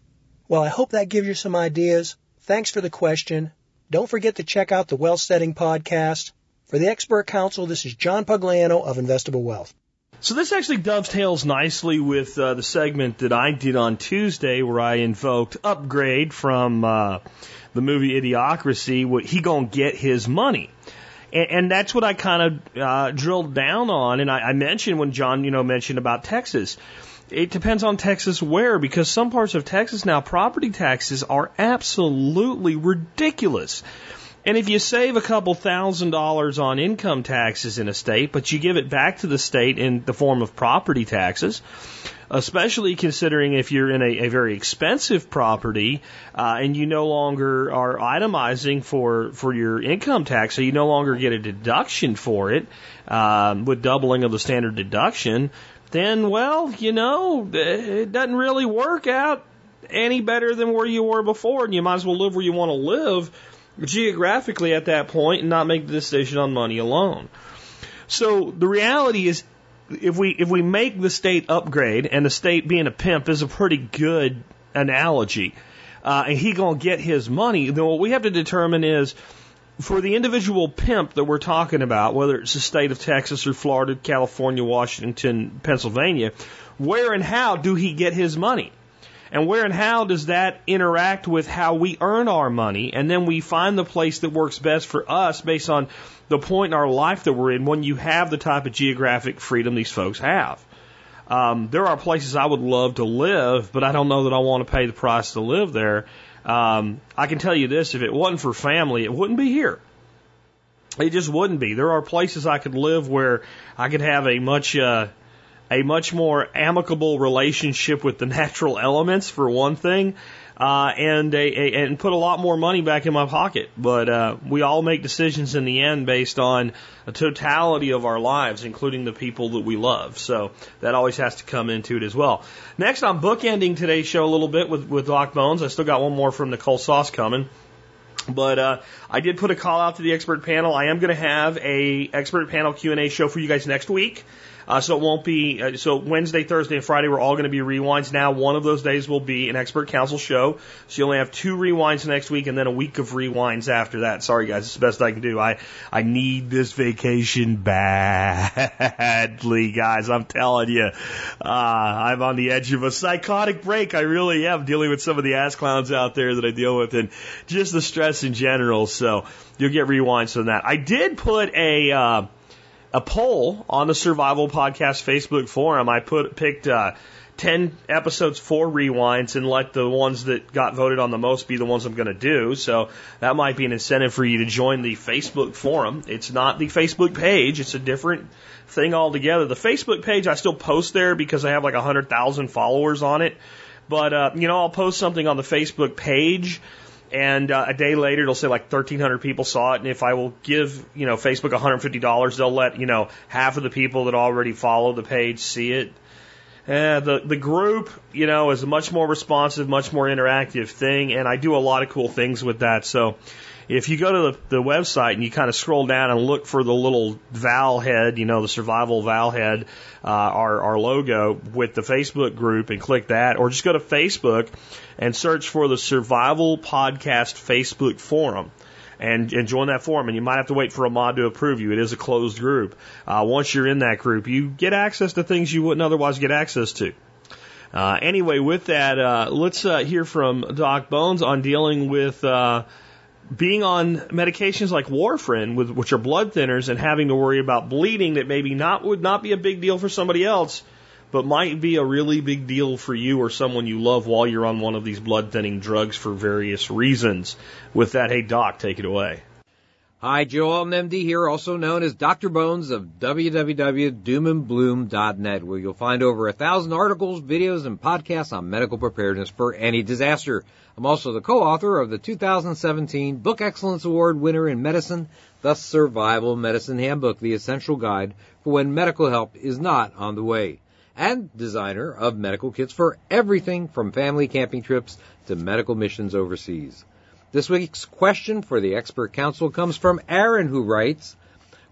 Well, I hope that gives you some ideas. Thanks for the question. Don't forget to check out the Wealth Setting podcast. For the Expert Council, this is John Pugliano of Investable Wealth. So this actually dovetails nicely with uh, the segment that I did on Tuesday, where I invoked Upgrayedd from uh, the movie Idiocracy. What he gonna get his money? And, and that's what I kind of uh, drilled down on. And I, I mentioned when John, you know, mentioned about Texas. It depends on Texas where, because some parts of Texas now, property taxes are absolutely ridiculous. And if you save a couple thousand dollars on income taxes in a state, but you give it back to the state in the form of property taxes, especially considering if you're in a, a very expensive property uh, and you no longer are itemizing for for your income tax, so you no longer get a deduction for it um, with doubling of the standard deduction. Then, well, you know, it doesn't really work out any better than where you were before, and you might as well live where you want to live geographically at that point and not make the decision on money alone. So the reality is if we if we make the state Upgrayedd, and the state being a pimp is a pretty good analogy, uh, and he gonna get his money, then what we have to determine is for the individual pimp that we're talking about, whether it's the state of Texas or Florida, California, Washington, Pennsylvania, where and how do he get his money? And where and how does that interact with how we earn our money? And then we find the place that works best for us based on the point in our life that we're in when you have the type of geographic freedom these folks have. Um, there are places I would love to live, but I don't know that I want to pay the price to live there. Um, I can tell you this: if it wasn't for family, it wouldn't be here. It just wouldn't be. There are places I could live where I could have a much uh, a much more amicable relationship with the [laughs] natural elements, for one thing. uh, and a, a, and put a lot more money back in my pocket. But uh, we all make decisions in the end based on a totality of our lives, including the people that we love. So that always has to come into it as well. Next, I'm bookending today's show a little bit with with Doc Bones. I still got one more from Nicole Sauce coming. But uh, I did put a call out to the expert panel. I am going to have a expert panel Q and A show for you guys next week. Uh, so it won't be, uh, so Wednesday, Thursday, and Friday, we're all going to be rewinds. Now, one of those days will be an expert council show. So you only have two rewinds next week and then a week of rewinds after that. Sorry guys, it's the best I can do. I, I need this vacation badly, guys. I'm telling you. Uh, I'm on the edge of a psychotic break. I really am dealing with some of the ass clowns out there that I deal with and just the stress in general. So you'll get rewinds on that. I did put a, uh, a poll on the Survival Podcast Facebook forum. I put picked uh, ten episodes for rewinds and let the ones that got voted on the most be the ones I'm going to do. So that might be an incentive for you to join the Facebook forum. It's not the Facebook page; it's a different thing altogether. The Facebook page I still post there because I have like a hundred thousand followers on it. But uh, you know, I'll post something on the Facebook page and uh, a day later it'll say like 1300 people saw it. And if i will give you know facebook $150 they'll let you know half of the people that already follow the page see it. Uh, the the group you know is a much more responsive much more interactive thing. And i do a lot of cool things with that. So if you go to the, the website and you kind of scroll down and look for the little Val head, you know, the survival Val head, uh, our, our logo with the Facebook group and click that, or just go to Facebook and search for the Survival Podcast Facebook forum. And, and join that forum, and you might have to wait for a mod to approve you. It is a closed group. Uh, once you're in that group, you get access to things you wouldn't otherwise get access to. Uh, anyway, with that, uh, let's uh, hear from Doc Bones on dealing with uh, being on medications like warfarin, with, which are blood thinners, and having to worry about bleeding that maybe not would not be a big deal for somebody else, but might be a really big deal for you or someone you love while you're on one of these blood thinning drugs for various reasons. With that, hey doc, take it away. Hi, Joe Alton, MD here, also known as Dr. Bones of www.doomandbloom.net, where you'll find over a thousand articles, videos, and podcasts on medical preparedness for any disaster. I'm also the co-author of the 2017 Book Excellence Award winner in medicine, The Survival Medicine Handbook, the essential guide for when medical help is not on the way, and designer of medical kits for everything from family camping trips to medical missions overseas. This week's question for the expert council comes from Aaron, who writes,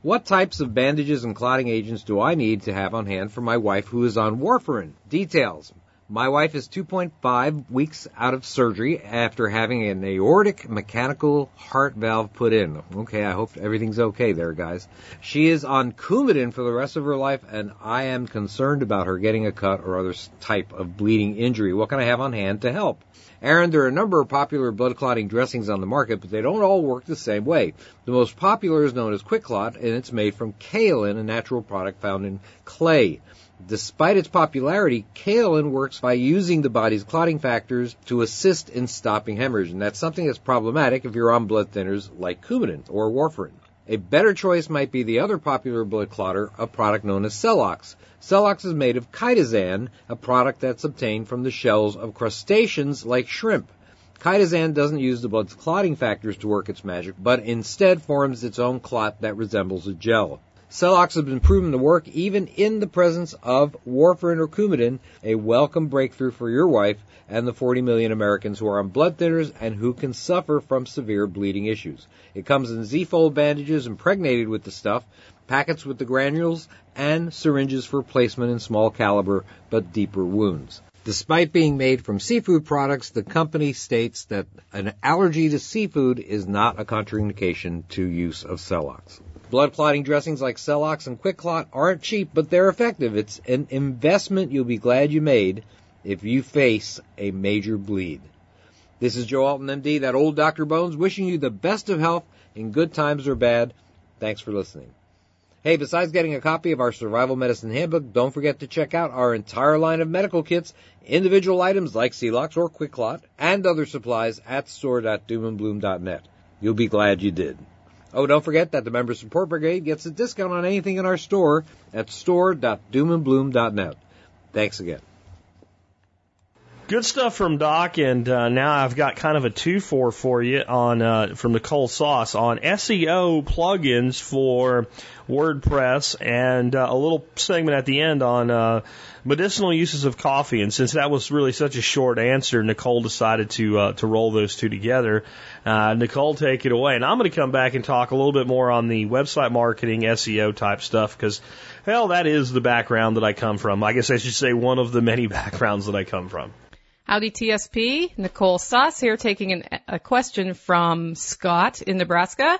what types of bandages and clotting agents do I need to have on hand for my wife who is on warfarin? Details. My wife is 2.5 weeks out of surgery after having an aortic mechanical heart valve put in. Okay, I hope everything's okay there, guys. She is on Coumadin for the rest of her life, and I am concerned about her getting a cut or other type of bleeding injury. What can I have on hand to help? Aaron, there are a number of popular blood clotting dressings on the market, but they don't all work the same way. The most popular is known as QuikClot, and it's made from kaolin, a natural product found in clay. Despite its popularity, kaolin works by using the body's clotting factors to assist in stopping hemorrhage, and that's something that's problematic if you're on blood thinners like Coumadin or warfarin. A better choice might be the other popular blood clotter, a product known as Celox. Celox is made of chitosan, a product that's obtained from the shells of crustaceans like shrimp. Chitosan doesn't use the blood's clotting factors to work its magic, but instead forms its own clot that resembles a gel. Celox has been proven to work even in the presence of warfarin or Coumadin, a welcome breakthrough for your wife and the 40 million Americans who are on blood thinners and who can suffer from severe bleeding issues. It comes in Z-fold bandages impregnated with the stuff, packets with the granules, and syringes for placement in small caliber but deeper wounds. Despite being made from seafood products, the company states that an allergy to seafood is not a contraindication to use of Celox. Blood clotting dressings like Celox and QuikClot aren't cheap, but they're effective. It's an investment you'll be glad you made if you face a major bleed. This is Joe Alton, MD, that old Dr. Bones, wishing you the best of health in good times or bad. Thanks for listening. Hey, besides getting a copy of our Survival Medicine Handbook, don't forget to check out our entire line of medical kits, individual items like Celox or QuikClot, and other supplies at store.doomandbloom.net. You'll be glad you did. Oh, don't forget that the Member Support Brigade gets a discount on anything in our store at store.doomandbloom.net. Thanks again. Good stuff from Doc, and uh, now I've got kind of a two for for you on uh, from Nicole Sauce on SEO plugins for WordPress, and uh, a little segment at the end on uh, medicinal uses of coffee. And since that was really such a short answer, Nicole decided to uh, to roll those two together. Uh, Nicole, take it away, and I'm going to come back and talk a little bit more on the website marketing SEO type stuff because. Hell, that is the background that I come from. I guess I should say one of the many [laughs] backgrounds that I come from. Howdy TSP, Nicole Sauce here taking an, a question from Scott in Nebraska.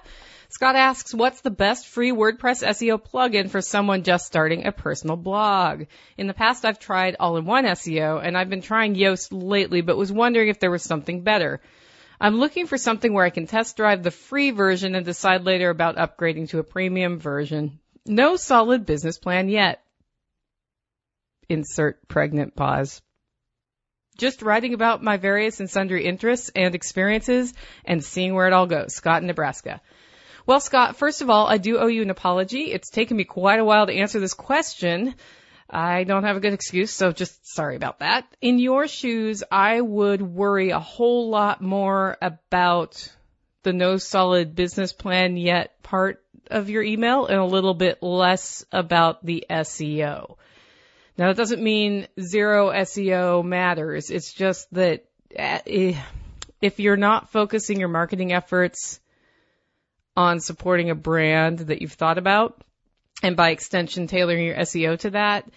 Scott asks, what's the best free WordPress SEO plugin for someone just starting a personal blog? In the past, I've tried all-in-one SEO and I've been trying Yoast lately, but was wondering if there was something better. I'm looking for something where I can test drive the free version and decide later about upgrading to a premium version. No solid business plan yet. Insert pregnant pause just writing about my various and sundry interests and experiences and seeing where it all goes. Scott in Nebraska. Well, Scott, first of all, I do owe you an apology. It's taken me quite a while to answer this question. I don't have a good excuse, so just sorry about that. In your shoes, I would worry a whole lot more about the no solid business plan yet part of your email and a little bit less about the SEO. Now that doesn't mean zero SEO matters. It's just that eh, if you're not focusing your marketing efforts on supporting a brand that you've thought about, and by extension tailoring your SEO to that,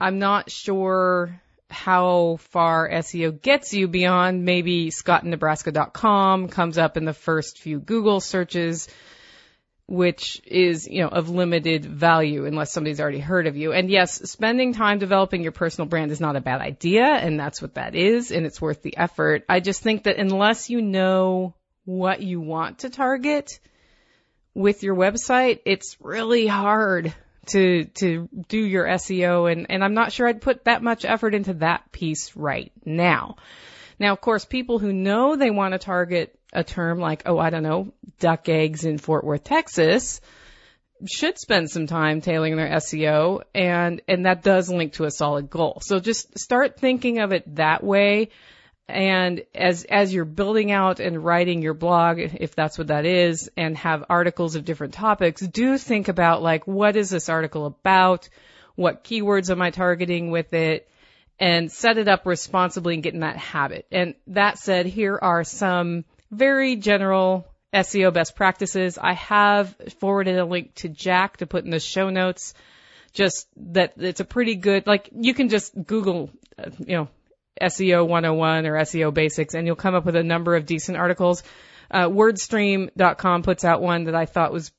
I'm not sure how far SEO gets you beyond maybe scottinnebraska.com comes up in the first few Google searches which is, you know, of limited value unless somebody's already heard of you. And yes, spending time developing your personal brand is not a bad idea, and that's what that is, and it's worth the effort. I just think that unless you know what you want to target with your website, it's really hard to to do your SEO and and I'm not sure I'd put that much effort into that piece right now. Now, of course, people who know they want to target a term like, oh, I don't know, duck eggs in Fort Worth, Texas, should spend some time tailoring their SEO and, and that does link to a solid goal. So just start thinking of it that way. And as, as you're building out and writing your blog, if that's what that is, and have articles of different topics, do think about like, what is this article about? What keywords am I targeting with it? And set it up responsibly and get in that habit. And that said, here are some very general SEO best practices. I have forwarded a link to Jack to put in the show notes. Just that it's a pretty good, like you can just Google, uh, you know, SEO 101 or SEO basics and you'll come up with a number of decent articles. Uh, wordstream.com puts out one that I thought was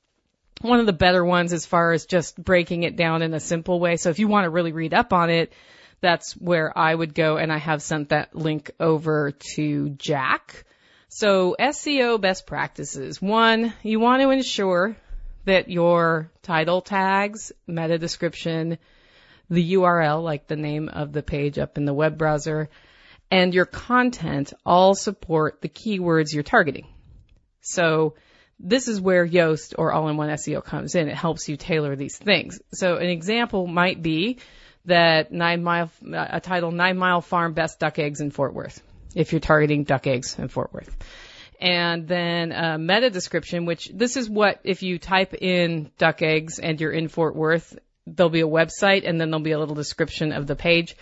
one of the better ones as far as just breaking it down in a simple way. So if you want to really read up on it, that's where I would go and I have sent that link over to Jack. So SEO best practices. One, you want to ensure that your title tags, meta description, the URL, like the name of the page up in the web browser, and your content all support the keywords you're targeting. So this is where Yoast or all-in-one SEO comes in. It helps you tailor these things. So an example might be that nine mile, a title, nine mile farm best duck eggs in Fort Worth if you're targeting duck eggs in Fort Worth. And then a meta description, which this is what if you type in duck eggs and you're in Fort Worth, there'll be a website and then there'll be a little description of the page.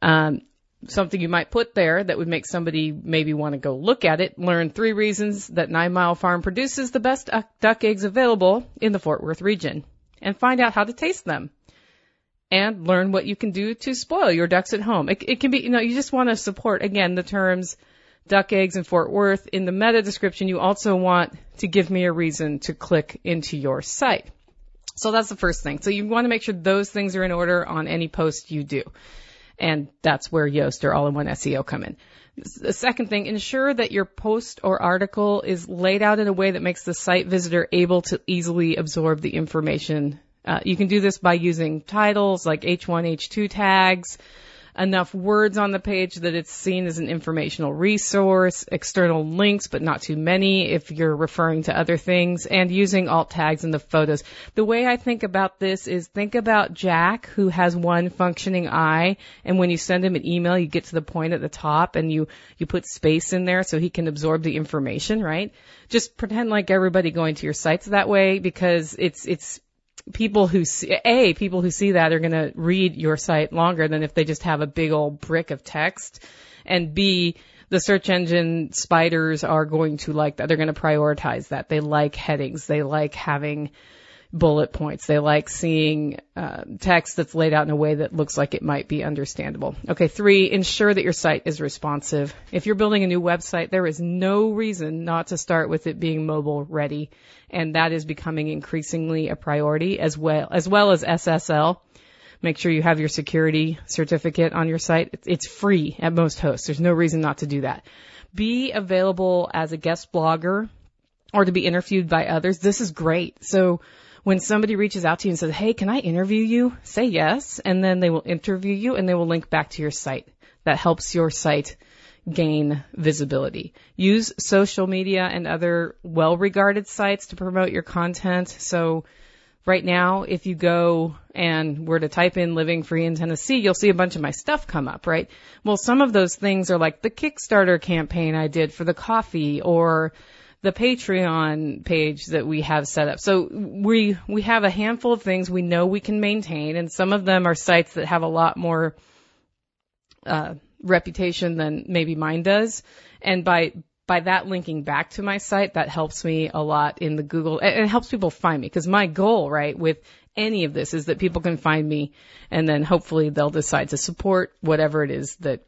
Um, something you might put there that would make somebody maybe want to go look at it. Learn three reasons that Nine Mile Farm produces the best duck eggs available in the Fort Worth region, and find out how to taste them and learn what you can do to spoil your ducks at home. It, it can be, you know, you just want to support, again, the terms duck eggs in Fort Worth. In the meta description, you also want to give me a reason to click into your site. So that's the first thing. So you want to make sure those things are in order on any post you do. And that's where Yoast or all-in-one SEO come in. The second thing, ensure that your post or article is laid out in a way that makes the site visitor able to easily absorb the information uh, you can do this by using titles like H1, H2 tags, enough words on the page that it's seen as an informational resource, external links, but not too many if you're referring to other things, and using alt tags in the photos. The way I think about this is think about Jack, who has one functioning eye, and when you send him an email, you get to the point at the top and you, you put space in there so he can absorb the information, right? Just pretend like everybody going to your sites that way because it's, it's people who see, a people who see that are going to read your site longer than if they just have a big old brick of text, and b the search engine spiders are going to like that. They're going to prioritize that. They like headings. They like having bullet points. They like seeing uh, text that's laid out in a way that looks like it might be understandable. Okay, three, ensure that your site is responsive. If you're building a new website, there is no reason not to start with it being mobile ready, and that is becoming increasingly a priority as well as well as SSL. Make sure you have your security certificate on your site. It's free at most hosts. There's no reason not to do that. Be available as a guest blogger or to be interviewed by others. This is great. So when somebody reaches out to you and says, Hey, can I interview you? Say yes. And then they will interview you and they will link back to your site. That helps your site gain visibility. Use social media and other well regarded sites to promote your content. So right now, if you go and were to type in living free in Tennessee, you'll see a bunch of my stuff come up, right? Well, some of those things are like the Kickstarter campaign I did for the coffee or the Patreon page that we have set up. So we we have a handful of things we know we can maintain, and some of them are sites that have a lot more uh, reputation than maybe mine does. And by by that linking back to my site, that helps me a lot in the Google. and It helps people find me because my goal, right, with any of this is that people can find me, and then hopefully they'll decide to support whatever it is that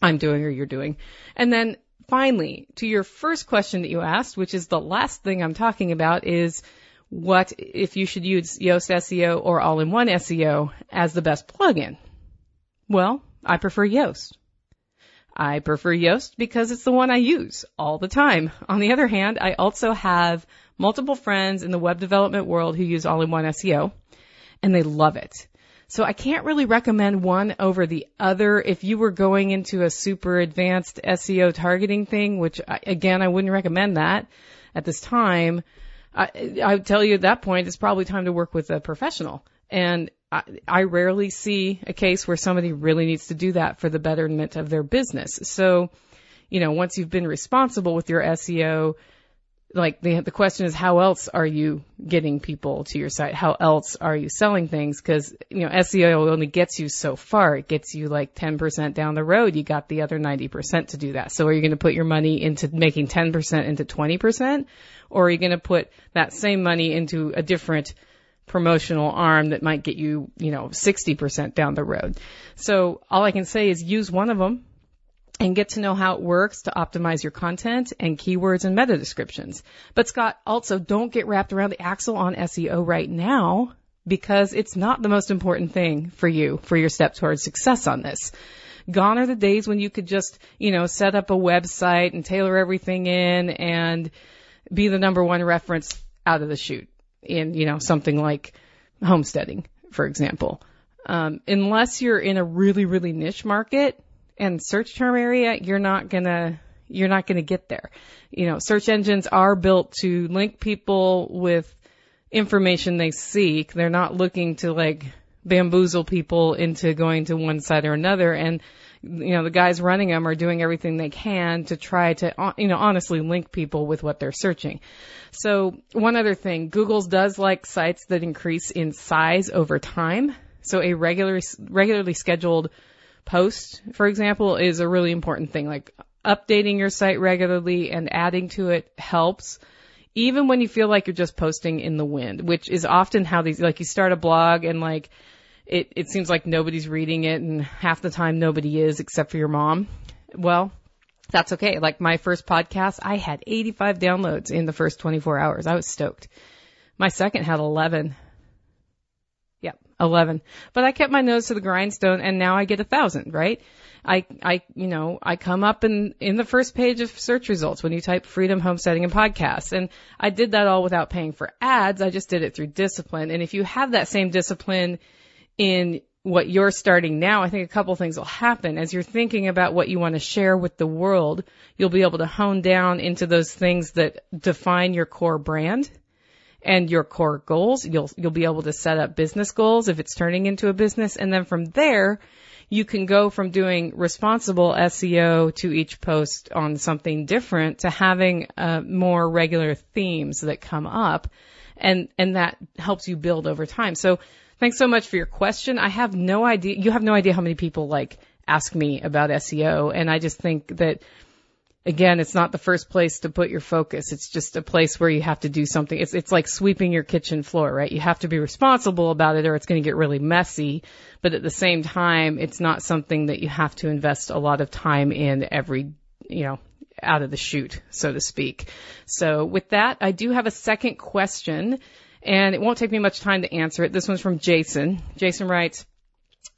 I'm doing or you're doing. And then finally, to your first question that you asked, which is the last thing I'm talking about, is what if you should use Yoast SEO or all-in-one SEO as the best plugin? Well, I prefer Yoast. I prefer Yoast because it's the one I use all the time. On the other hand, I also have multiple friends in the web development world who use all-in-one SEO and they love it. So I can't really recommend one over the other. If you were going into a super advanced SEO targeting thing, which I, again, I wouldn't recommend that at this time. I, I would tell you at that point, it's probably time to work with a professional. And I, I rarely see a case where somebody really needs to do that for the betterment of their business. So, you know, once you've been responsible with your SEO, like the the question is how else are you getting people to your site? How else are you selling things? Because you know SEO only gets you so far. It gets you like 10% down the road. You got the other 90% to do that. So are you going to put your money into making 10% into 20%, or are you going to put that same money into a different promotional arm that might get you you know 60% down the road? So all I can say is use one of them and get to know how it works to optimize your content and keywords and meta descriptions. But Scott, also don't get wrapped around the axle on SEO right now because it's not the most important thing for you for your step towards success on this. Gone are the days when you could just, you know, set up a website and tailor everything in and be the number one reference out of the chute in, you know, something like homesteading, for example. Um, unless you're in a really, really niche market, and search term area, you're not gonna you're not gonna get there. You know, search engines are built to link people with information they seek. They're not looking to like bamboozle people into going to one side or another and you know the guys running them are doing everything they can to try to uh, you know honestly link people with what they're searching so one other thing google's does like sites that increase in size over time so a regular regularly scheduled post, for example, is a really important thing. Like updating your site regularly and adding to it helps. Even when you feel like you're just posting in the wind, which is often how these, like you start a blog and like it, it seems like nobody's reading it and half the time nobody is except for your mom. Well, that's okay. Like my first podcast, I had 85 downloads in the first 24 hours. I was stoked. My second had 11. 11. But I kept my nose to the grindstone and now I get a thousand, right? I, I, you know, I come up in, in the first page of search results when you type freedom homesteading and podcasts. And I did that all without paying for ads. I just did it through discipline. And if you have that same discipline in what you're starting now, I think a couple things will happen. As you're thinking about what you want to share with the world, you'll be able to hone down into those things that define your core brand and your core goals. You'll, you'll be able to set up business goals if it's turning into a business. And then from there, you can go from doing responsible SEO to each post on something different to having uh, more regular themes that come up and and that helps you build over time. So thanks so much for your question. I have no idea you have no idea how many people like ask me about SEO and I just think that again, it's not the first place to put your focus. It's just a place where you have to do something. It's it's like sweeping your kitchen floor, right? You have to be responsible about it or it's going to get really messy. But at the same time, it's not something that you have to invest a lot of time in every, you know, out of the chute, so to speak. So with that, I do have a second question and it won't take me much time to answer it. This one's from Jason. Jason writes,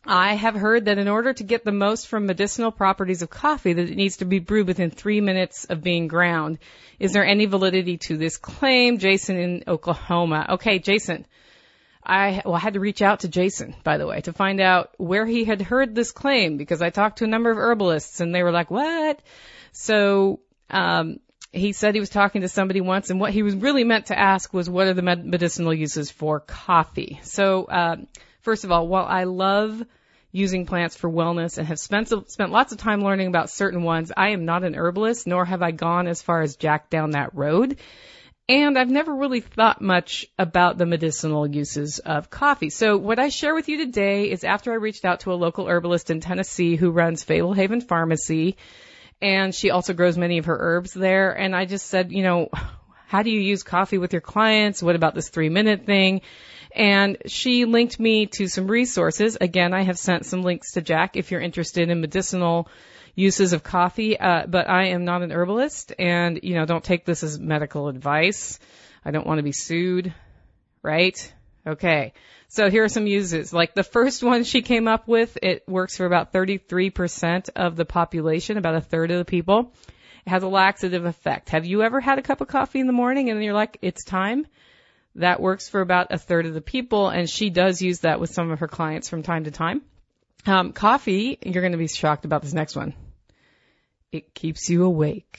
I have heard that in order to get the most from medicinal properties of coffee, that it needs to be brewed within three minutes of being ground. Is there any validity to this claim? Jason in Oklahoma. Okay, Jason. I well, I had to reach out to Jason, by the way, to find out where he had heard this claim because I talked to a number of herbalists and they were like, "What?" So um, he said he was talking to somebody once, and what he was really meant to ask was, "What are the med- medicinal uses for coffee?" So uh, First of all, while I love using plants for wellness and have spent spent lots of time learning about certain ones, I am not an herbalist, nor have I gone as far as Jack down that road. And I've never really thought much about the medicinal uses of coffee. So what I share with you today is after I reached out to a local herbalist in Tennessee who runs Fablehaven Pharmacy, and she also grows many of her herbs there. And I just said, you know, how do you use coffee with your clients? What about this three minute thing? And she linked me to some resources. Again, I have sent some links to Jack if you're interested in medicinal uses of coffee. Uh, but I am not an herbalist and, you know, don't take this as medical advice. I don't want to be sued, right? Okay. So here are some uses. Like the first one she came up with, it works for about 33% of the population, about a third of the people. It has a laxative effect. Have you ever had a cup of coffee in the morning and you're like, it's time? That works for about a third of the people, and she does use that with some of her clients from time to time. Um, coffee, you're going to be shocked about this next one. It keeps you awake.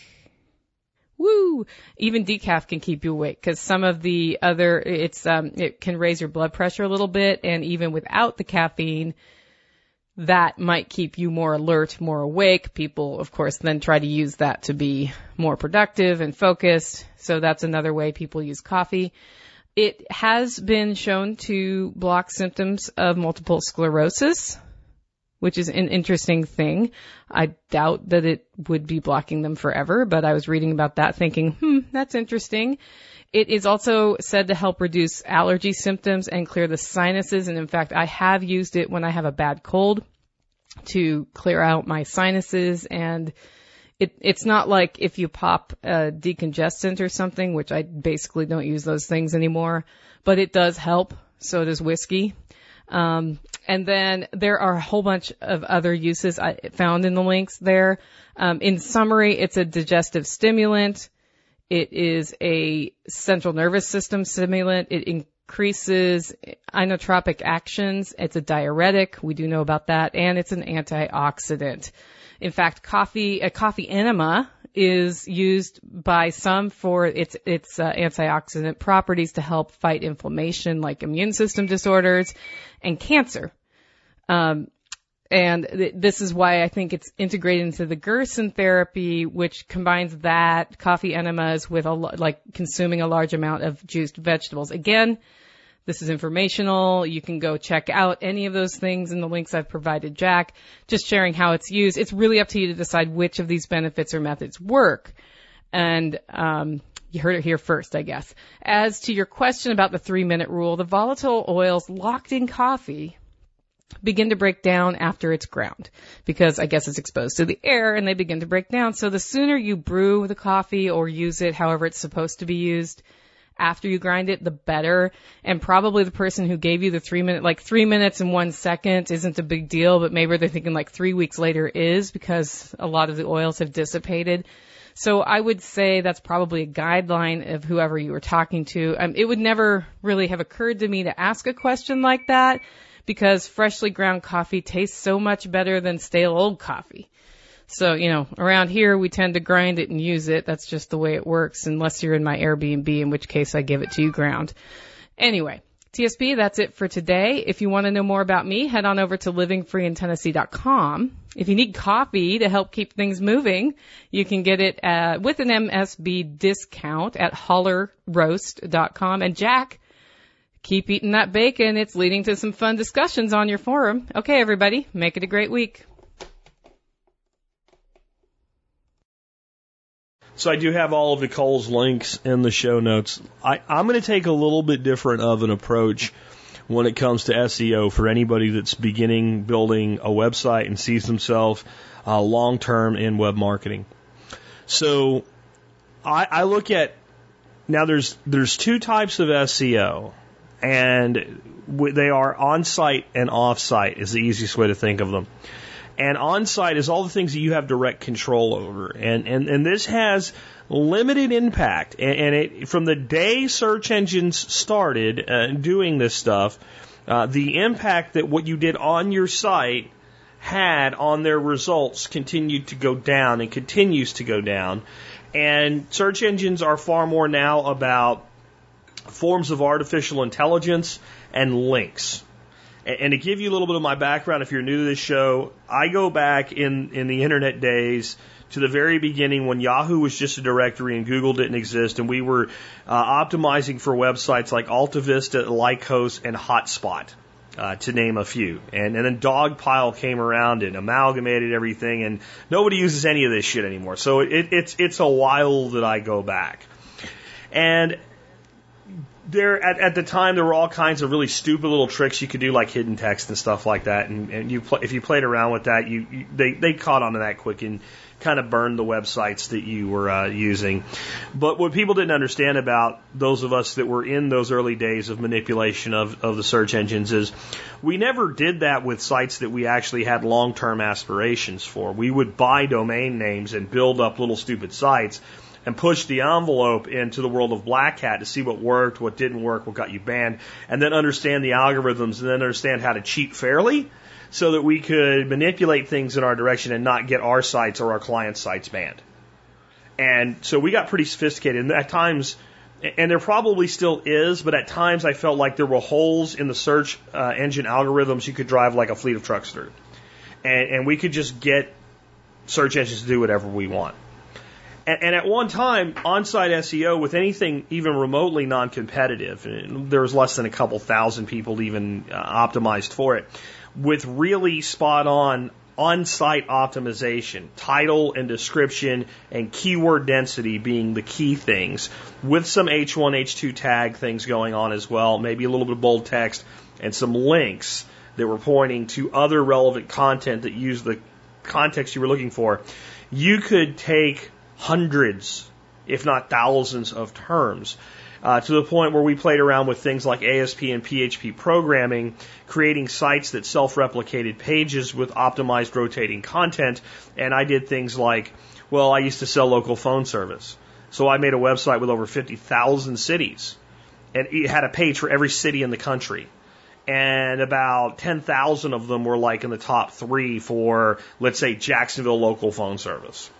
Woo! Even decaf can keep you awake because some of the other, it's, um, it can raise your blood pressure a little bit and even without the caffeine, that might keep you more alert, more awake. People, of course, then try to use that to be more productive and focused. So that's another way people use coffee. It has been shown to block symptoms of multiple sclerosis, which is an interesting thing. I doubt that it would be blocking them forever, but I was reading about that thinking, hmm, that's interesting. It is also said to help reduce allergy symptoms and clear the sinuses. And in fact, I have used it when I have a bad cold to clear out my sinuses and it, it's not like if you pop a decongestant or something, which I basically don't use those things anymore, but it does help. So does whiskey. Um, and then there are a whole bunch of other uses I found in the links there. Um, in summary, it's a digestive stimulant. It is a central nervous system stimulant. It increases inotropic actions. It's a diuretic. We do know about that. And it's an antioxidant. In fact, coffee, a coffee enema is used by some for its its uh, antioxidant properties to help fight inflammation, like immune system disorders and cancer. Um, and th- this is why I think it's integrated into the Gerson therapy, which combines that coffee enemas with a like consuming a large amount of juiced vegetables. Again, this is informational. You can go check out any of those things in the links I've provided Jack, just sharing how it's used. It's really up to you to decide which of these benefits or methods work. And, um, you heard it here first, I guess. As to your question about the three minute rule, the volatile oils locked in coffee begin to break down after it's ground because I guess it's exposed to the air and they begin to break down. So the sooner you brew the coffee or use it however it's supposed to be used, after you grind it, the better. And probably the person who gave you the three minute, like three minutes and one second isn't a big deal, but maybe they're thinking like three weeks later is because a lot of the oils have dissipated. So I would say that's probably a guideline of whoever you were talking to. Um, it would never really have occurred to me to ask a question like that because freshly ground coffee tastes so much better than stale old coffee. So, you know, around here we tend to grind it and use it. That's just the way it works, unless you're in my Airbnb, in which case I give it to you ground. Anyway, TSP, that's it for today. If you want to know more about me, head on over to livingfreeintennessee.com. If you need coffee to help keep things moving, you can get it uh, with an MSB discount at hollerroast.com. And Jack, keep eating that bacon. It's leading to some fun discussions on your forum. Okay, everybody, make it a great week. So I do have all of Nicole's links in the show notes. I, I'm going to take a little bit different of an approach when it comes to SEO for anybody that's beginning building a website and sees themselves uh, long term in web marketing. So I, I look at now there's there's two types of SEO, and they are on site and off site is the easiest way to think of them. And on site is all the things that you have direct control over. And, and, and this has limited impact. And, and it, from the day search engines started uh, doing this stuff, uh, the impact that what you did on your site had on their results continued to go down and continues to go down. And search engines are far more now about forms of artificial intelligence and links. And to give you a little bit of my background, if you're new to this show, I go back in, in the internet days to the very beginning when Yahoo was just a directory and Google didn't exist, and we were uh, optimizing for websites like AltaVista, Lycos, and HotBot, uh, to name a few. And, and then Dogpile came around and amalgamated everything, and nobody uses any of this shit anymore. So it, it's it's a while that I go back. And there at, at the time there were all kinds of really stupid little tricks you could do like hidden text and stuff like that. And, and you if you played around with that you, you they they caught on to that quick and kind of burned the websites that you were uh, using. But what people didn't understand about those of us that were in those early days of manipulation of, of the search engines is we never did that with sites that we actually had long term aspirations for. We would buy domain names and build up little stupid sites and push the envelope into the world of Black Hat to see what worked, what didn't work, what got you banned, and then understand the algorithms and then understand how to cheat fairly so that we could manipulate things in our direction and not get our sites or our client sites banned. And so we got pretty sophisticated. And at times, and there probably still is, but at times I felt like there were holes in the search uh, engine algorithms you could drive like a fleet of trucks through. And, and we could just get search engines to do whatever we want. And, and at one time, on-site SEO with anything even remotely non-competitive, there was less than a couple thousand people even uh, optimized for it, with really spot-on on-site optimization, title and description and keyword density being the key things, with some H1, H2 tag things going on as well, maybe a little bit of bold text and some links that were pointing to other relevant content that used the context you were looking for. You could take hundreds, if not thousands, of terms. Uh, to the point where we played around with things like ASP and PHP programming, creating sites that self-replicated pages with optimized rotating content. And I did things like, well, I used to sell local phone service. So I made a website with over 50,000 cities and it had a page for every city in the country. And about 10,000 of them were like in the top three for, let's say, Jacksonville local phone service.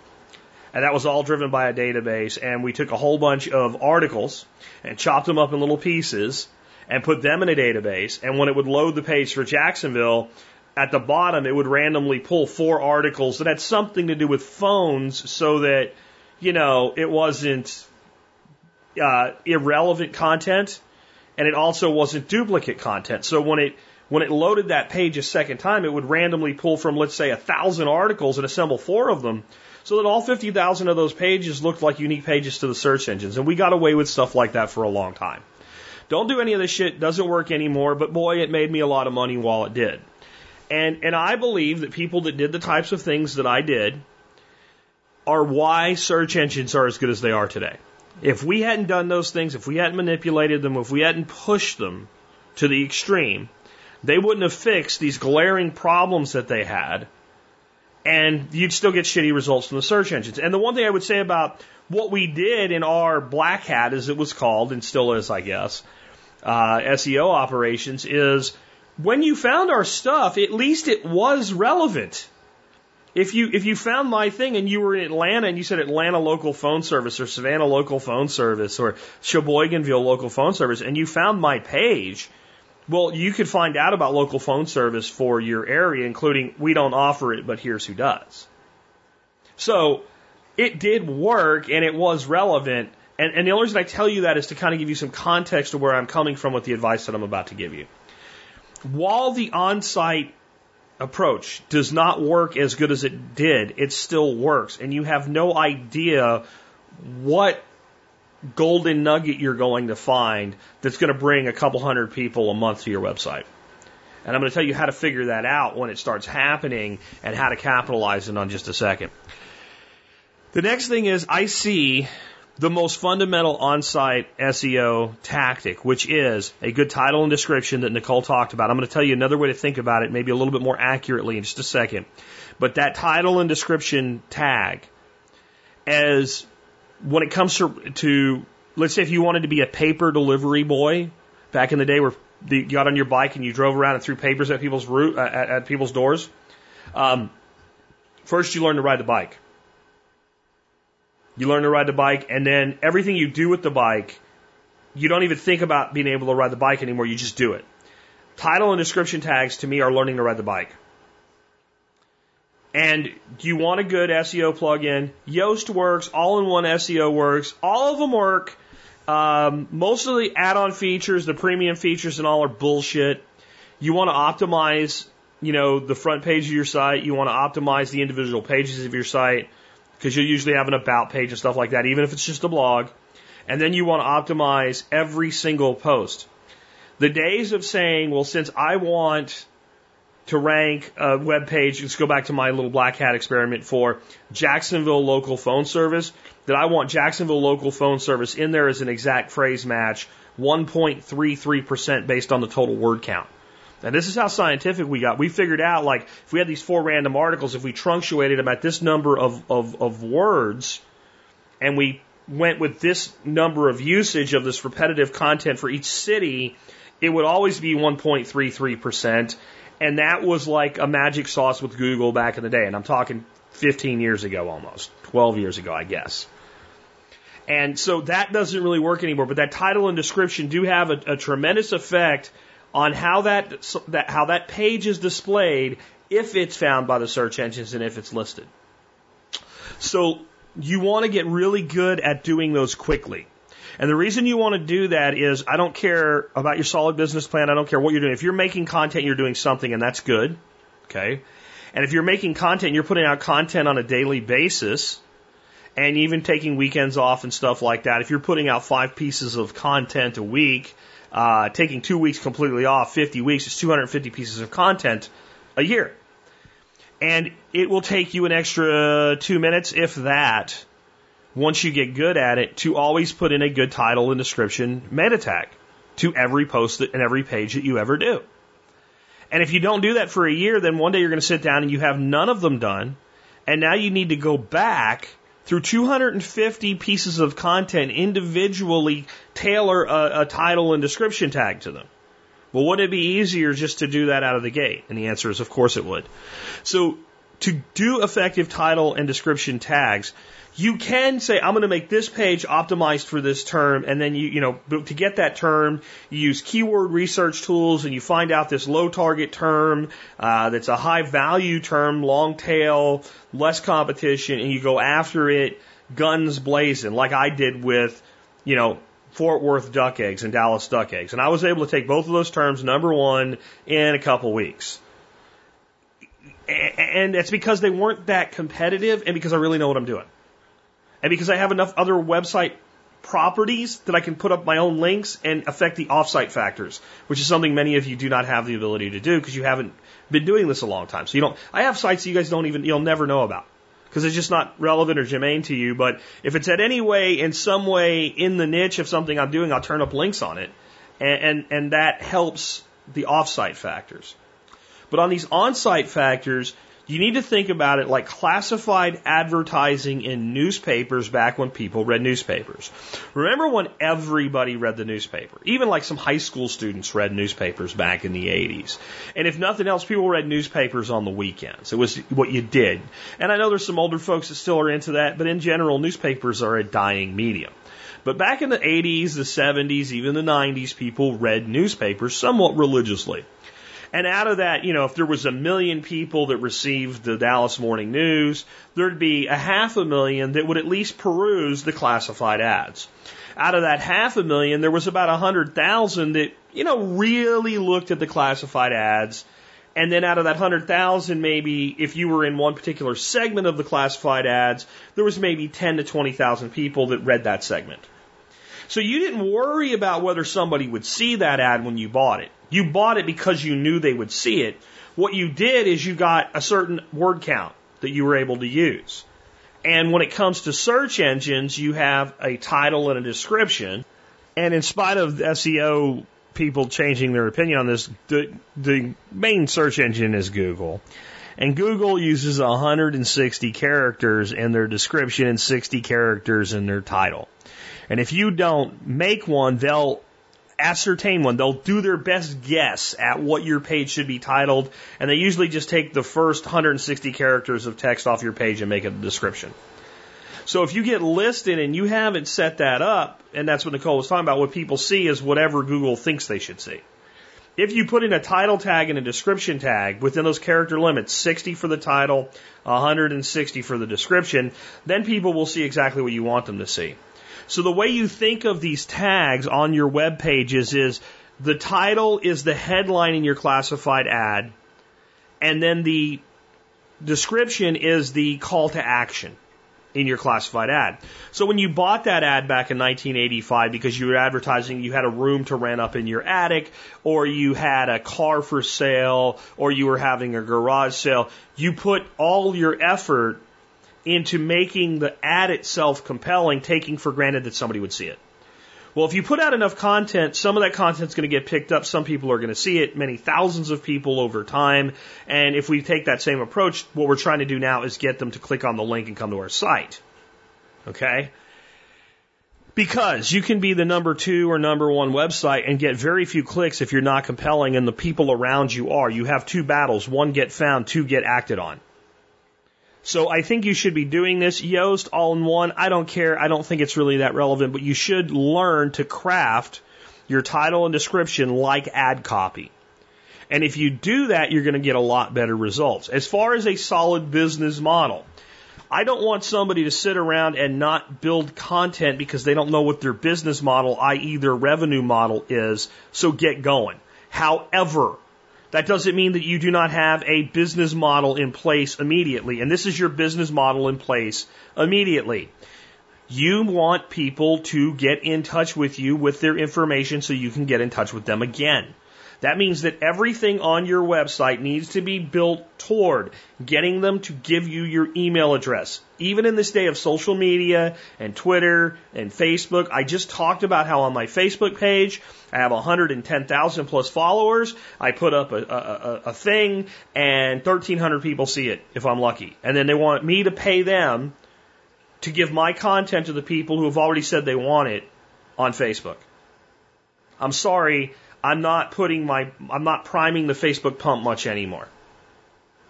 And that was all driven by a database. And we took a whole bunch of articles and chopped them up in little pieces and put them in a database. And when it would load the page for Jacksonville, at the bottom, it would randomly pull four articles that had something to do with phones so that, you know, it wasn't uh, irrelevant content and it also wasn't duplicate content. So when it when it loaded that page a second time, it would randomly pull from, let's say, a thousand articles and assemble four of them so that all 50,000 of those pages looked like unique pages to the search engines. And we got away with stuff like that for a long time. Don't do any of this shit, doesn't work anymore, but boy, it made me a lot of money while it did. And, and I believe that people that did the types of things that I did are why search engines are as good as they are today. If we hadn't done those things, if we hadn't manipulated them, if we hadn't pushed them to the extreme, they wouldn't have fixed these glaring problems that they had and you'd still get shitty results from the search engines. And the one thing I would say about what we did in our black hat, as it was called, and still is, I guess, uh, SEO operations, is when you found our stuff, at least it was relevant. If you if you found my thing and you were in Atlanta and you said Atlanta local phone service or Savannah local phone service or Sheboyganville local phone service and you found my page, well, you could find out about local phone service for your area, including we don't offer it, but here's who does. So it did work and it was relevant. And, and the only reason I tell you that is to kind of give you some context of where I'm coming from with the advice that I'm about to give you. While the on-site approach does not work as good as it did, it still works. And you have no idea what golden nugget you're going to find that's going to bring a couple hundred people a month to your website. And I'm going to tell you how to figure that out when it starts happening and how to capitalize it on just a second. The next thing is I see the most fundamental on-site SEO tactic, which is a good title and description that Nicole talked about. I'm going to tell you another way to think about it, maybe a little bit more accurately in just a second. But that title and description tag, as when it comes to, to let's say if you wanted to be a paper delivery boy back in the day where you got on your bike and you drove around and threw papers at people's root, at, at people's doors, um, first you learn to ride the bike. You learn to ride the bike, and then everything you do with the bike, you don't even think about being able to ride the bike anymore. You just do it. Title and description tags to me are learning to ride the bike. And do you want a good SEO plugin? Yoast works, all in one SEO works, all of them work. Um, most of the add on features, the premium features, and all are bullshit. You want to optimize, you know, the front page of your site. You want to optimize the individual pages of your site because you usually have an about page and stuff like that, even if it's just a blog. And then you want to optimize every single post. The days of saying, well, since I want to rank a web page, let's go back to my little black hat experiment for Jacksonville local phone service, that I want Jacksonville local phone service in there as an exact phrase match, 1.33% based on the total word count. And this is how scientific we got. We figured out like if we had these four random articles, if we truncated them at this number of, of, of words, and we went with this number of usage of this repetitive content for each city, it would always be 1.33%. And that was like a magic sauce with Google back in the day. And I'm talking 15 years ago almost, 12 years ago, I guess. And so that doesn't really work anymore, but that title and description do have a, a tremendous effect on how that, that how that page is displayed if it's found by the search engines and if it's listed. So you want to get really good at doing those quickly. And the reason you want to do that is I don't care about your solid business plan. I don't care what you're doing. If you're making content, you're doing something and that's good. Okay. And if you're making content, you're putting out content on a daily basis and even taking weekends off and stuff like that. If you're putting out five pieces of content a week, uh, taking two weeks completely off, 50 weeks is 250 pieces of content a year. And it will take you an extra two minutes, if that, once you get good at it, to always put in a good title and description meta tag to every post and every page that you ever do. And if you don't do that for a year, then one day you're going to sit down and you have none of them done. And now you need to go back through 250 pieces of content individually tailor a, a, title and description tag to them. Well, would it be easier just to do that out of the gate? And the answer is, of course it would. So to do effective title and description tags, you can say, I'm going to make this page optimized for this term. And then you, you know, to get that term, you use keyword research tools and you find out this low target term, uh, that's a high value term, long tail, less competition, and you go after it guns blazing, like I did with, you know, Fort Worth duck eggs and Dallas duck eggs. And I was able to take both of those terms, number one, in a couple weeks. And it's because they weren't that competitive and because I really know what I'm doing. And because I have enough other website properties that I can put up my own links and affect the offsite factors, which is something many of you do not have the ability to do because you haven't been doing this a long time. So you don't, I have sites that you guys don't even, you'll never know about because it's just not relevant or germane to you. But if it's at any way, in some way, in the niche of something I'm doing, I'll turn up links on it. And, and, and that helps the offsite factors. But on these on-site factors, You need to think about it like classified advertising in newspapers back when people read newspapers. Remember when everybody read the newspaper? Even like some high school students read newspapers back in the 80s. And if nothing else, people read newspapers on the weekends. It was what you did. And I know there's some older folks that still are into that, but in general, newspapers are a dying medium. But back in the 80s, the 70s, even the 90s, people read newspapers somewhat religiously. And out of that, you know, if there was a million people that received the Dallas Morning News, there'd be a half a million that would at least peruse the classified ads. Out of that half a million, there was about a hundred thousand that, you know, really looked at the classified ads. And then out of that hundred thousand, maybe if you were in one particular segment of the classified ads, there was maybe ten to twenty thousand people that read that segment. So you didn't worry about whether somebody would see that ad when you bought it. You bought it because you knew they would see it. What you did is you got a certain word count that you were able to use. And when it comes to search engines, you have a title and a description. And in spite of SEO people changing their opinion on this, the, the main search engine is Google. And Google uses 160 characters in their description and 60 characters in their title. And if you don't make one, they'll ascertain one. They'll do their best guess at what your page should be titled, and they usually just take the first 160 characters of text off your page and make it a description. So if you get listed and you haven't set that up, and that's what Nicole was talking about, what people see is whatever Google thinks they should see. If you put in a title tag and a description tag within those character limits, 60 for the title, 160 for the description, then people will see exactly what you want them to see. So the way you think of these tags on your web pages is the title is the headline in your classified ad, and then the description is the call to action in your classified ad. So when you bought that ad back in 1985 because you were advertising you had a room to rent up in your attic or you had a car for sale or you were having a garage sale, you put all your effort into making the ad itself compelling, taking for granted that somebody would see it. Well, if you put out enough content, some of that content's going to get picked up. Some people are going to see it, many thousands of people over time. And if we take that same approach, what we're trying to do now is get them to click on the link and come to our site. Okay? Because you can be the number two or number one website and get very few clicks if you're not compelling and the people around you are. You have two battles. One get found, two get acted on. So I think you should be doing this. Yoast all in one. I don't care. I don't think it's really that relevant, but you should learn to craft your title and description like ad copy. And if you do that, you're going to get a lot better results. As far as a solid business model, I don't want somebody to sit around and not build content because they don't know what their business model, i.e. their revenue model is, so get going. However, that doesn't mean that you do not have a business model in place immediately. And this is your business model in place immediately. You want people to get in touch with you with their information so you can get in touch with them again. That means that everything on your website needs to be built toward getting them to give you your email address. Even in this day of social media and Twitter and Facebook, I just talked about how on my Facebook page, I have 110,000 plus followers. I put up a, a, a thing and 1,300 people see it if I'm lucky. And then they want me to pay them to give my content to the people who have already said they want it on Facebook. I'm sorry, I'm not putting my, I'm not priming the Facebook pump much anymore.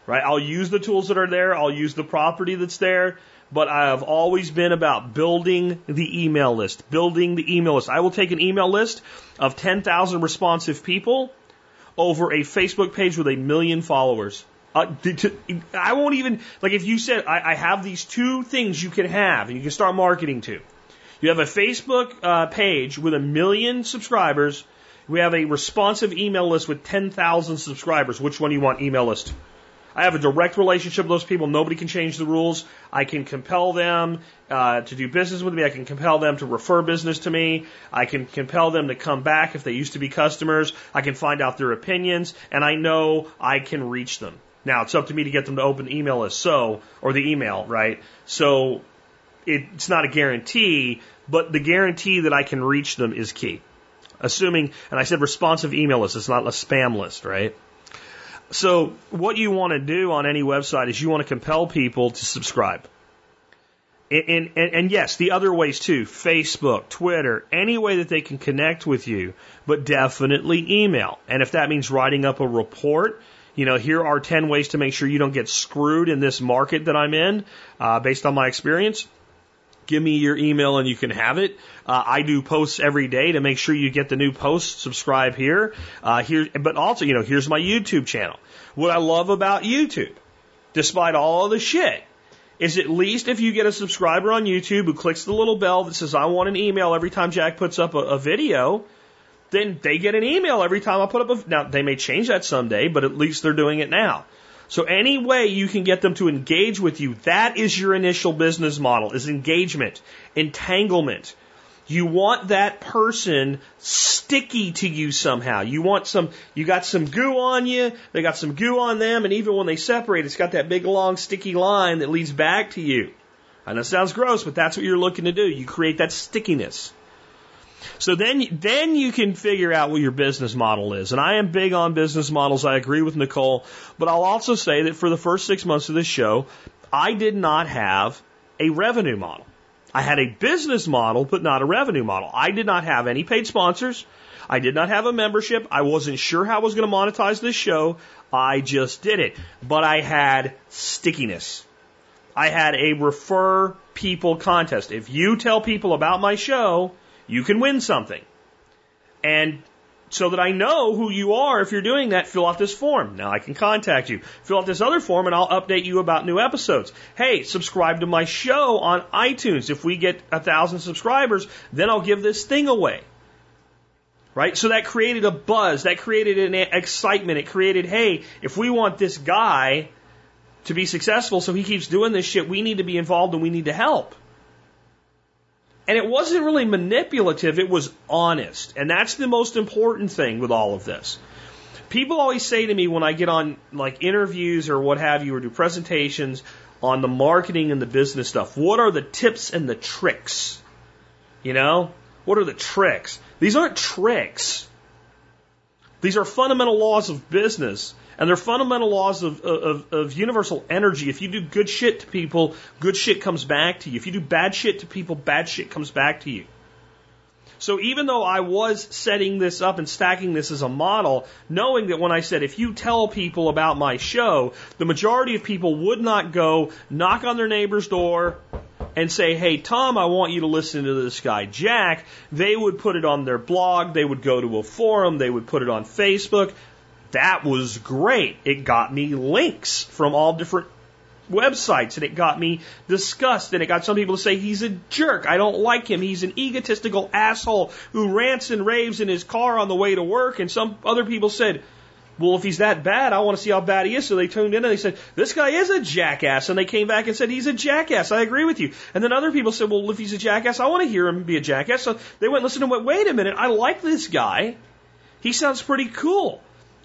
Right? I'll use the tools that are there. I'll use the property that's there. But I have always been about building the email list, building the email list. I will take an email list of 10,000 responsive people over a Facebook page with a million followers. Uh, to, I won't even, like if you said, I, I, have these two things you can have and you can start marketing to. You have a Facebook uh, page with a million subscribers we have a responsive email list with 10,000 subscribers. Which one do you want email list? I have a direct relationship with those people. Nobody can change the rules. I can compel them uh, to do business with me. I can compel them to refer business to me. I can compel them to come back if they used to be customers. I can find out their opinions, and I know I can reach them. Now it's up to me to get them to open the email list. So, or the email, right? So, it's not a guarantee, but the guarantee that I can reach them is key assuming, and I said responsive email list, it's not a spam list, right? So what you want to do on any website is you want to compel people to subscribe. And, and, and, yes, the other ways too Facebook, Twitter, any way that they can connect with you, but definitely email. And if that means writing up a report, you know, here are 10 ways to make sure you don't get screwed in this market that I'm in, uh, based on my experience. Give me your email and you can have it. Uh, I do posts every day to make sure you get the new posts. Subscribe here. Uh, here, but also, you know, here's my YouTube channel. What I love about YouTube, despite all the shit, is at least if you get a subscriber on YouTube who clicks the little bell that says, I want an email every time Jack puts up a, a video, then they get an email every time I put up a, now they may change that someday, but at least they're doing it now. So any way you can get them to engage with you, that is your initial business model, is engagement, entanglement. You want that person sticky to you somehow. You want some, you got some goo on you, they got some goo on them, and even when they separate, it's got that big long sticky line that leads back to you. I know it sounds gross, but that's what you're looking to do. You create that stickiness. So then, then you can figure out what your business model is. And I am big on business models. I agree with Nicole, but I'll also say that for the first six months of this show, I did not have a revenue model. I had a business model, but not a revenue model. I did not have any paid sponsors. I did not have a membership. I wasn't sure how I was going to monetize this show. I just did it. But I had stickiness. I had a refer people contest. If you tell people about my show, you can win something. And so that I know who you are if you're doing that, fill out this form. Now I can contact you. Fill out this other form and I'll update you about new episodes. Hey, subscribe to my show on iTunes. If we get a thousand subscribers, then I'll give this thing away. Right? So that created a buzz. That created an excitement. It created, hey, if we want this guy to be successful so he keeps doing this shit, we need to be involved and we need to help. And it wasn't really manipulative, it was honest. And that's the most important thing with all of this. People always say to me when I get on like interviews or what have you or do presentations on the marketing and the business stuff, what are the tips and the tricks? You know? What are the tricks? These aren't tricks. These are fundamental laws of business and they're fundamental laws of, of, of universal energy. If you do good shit to people, good shit comes back to you. If you do bad shit to people, bad shit comes back to you. So even though I was setting this up and stacking this as a model, knowing that when I said if you tell people about my show, the majority of people would not go knock on their neighbor's door and say, hey, Tom, I want you to listen to this guy, Jack. They would put it on their blog. They would go to a forum. They would put it on Facebook. That was great. It got me links from all different websites and it got me disgust and it got some people to say he's a jerk. I don't like him. He's an egotistical asshole who rants and raves in his car on the way to work. And some other people said, well, if he's that bad, I want to see how bad he is. So they tuned in and they said, this guy is a jackass. And they came back and said, he's a jackass. I agree with you. And then other people said, well, if he's a jackass, I want to hear him be a jackass. So they went and listened and went, wait a minute, I like this guy. He sounds pretty cool.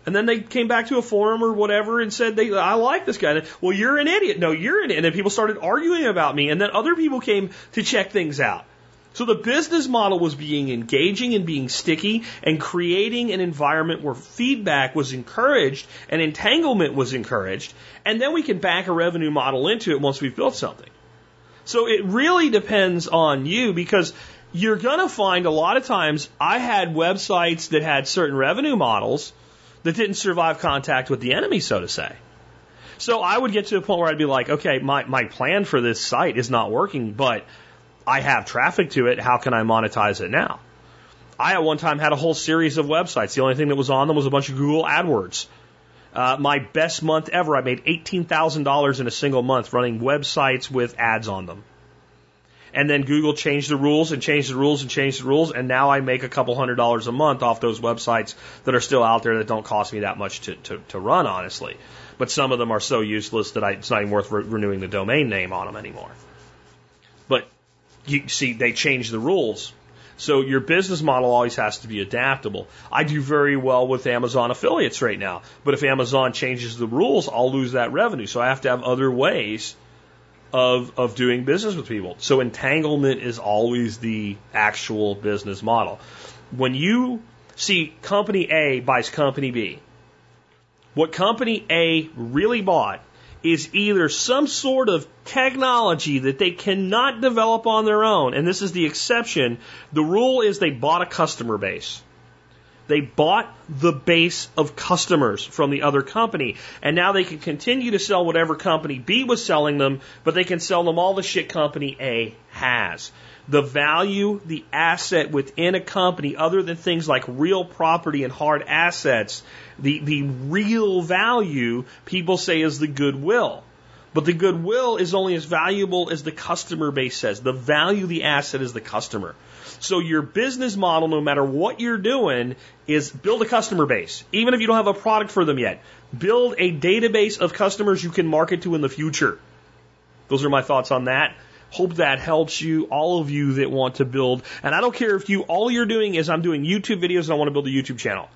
And then they came back to a forum or whatever and said, they, I like this guy. Well, you're an idiot. No, you're an idiot. And then people started arguing about me. And then other people came to check things out. So the business model was being engaging and being sticky and creating an environment where feedback was encouraged and entanglement was encouraged. And then we can back a revenue model into it once we've built something. So it really depends on you because you're going to find a lot of times I had websites that had certain revenue models that didn't survive contact with the enemy, so to say. So I would get to a point where I'd be like, okay, my, my plan for this site is not working, but I have traffic to it. How can I monetize it now? I at one time had a whole series of websites. The only thing that was on them was a bunch of Google AdWords. Uh, my best month ever, I made $18,000 in a single month running websites with ads on them. And then Google changed the rules and changed the rules and changed the rules. And now I make a couple hundred dollars a month off those websites that are still out there that don't cost me that much to, to, to run, honestly. But some of them are so useless that I, it's not even worth re- renewing the domain name on them anymore. But you see, they changed the rules. So your business model always has to be adaptable. I do very well with Amazon affiliates right now, but if Amazon changes the rules, I'll lose that revenue. So I have to have other ways of, of doing business with people. So entanglement is always the actual business model. When you see company A buys company B, What company A really bought is either some sort of technology that they cannot develop on their own, and this is the exception. The rule is they bought a customer base. They bought the base of customers from the other company, and now they can continue to sell whatever company B was selling them, but they can sell them all the shit company A has. The value, the asset within a company, other than things like real property and hard assets, the, the real value people say is the goodwill. But the goodwill is only as valuable as the customer base says. The value of the asset is the customer. So your business model, no matter what you're doing, is build a customer base. Even if you don't have a product for them yet, build a database of customers you can market to in the future. Those are my thoughts on that. Hope that helps you, all of you that want to build. And I don't care if you, all you're doing is I'm doing YouTube videos and I want to build a YouTube channel.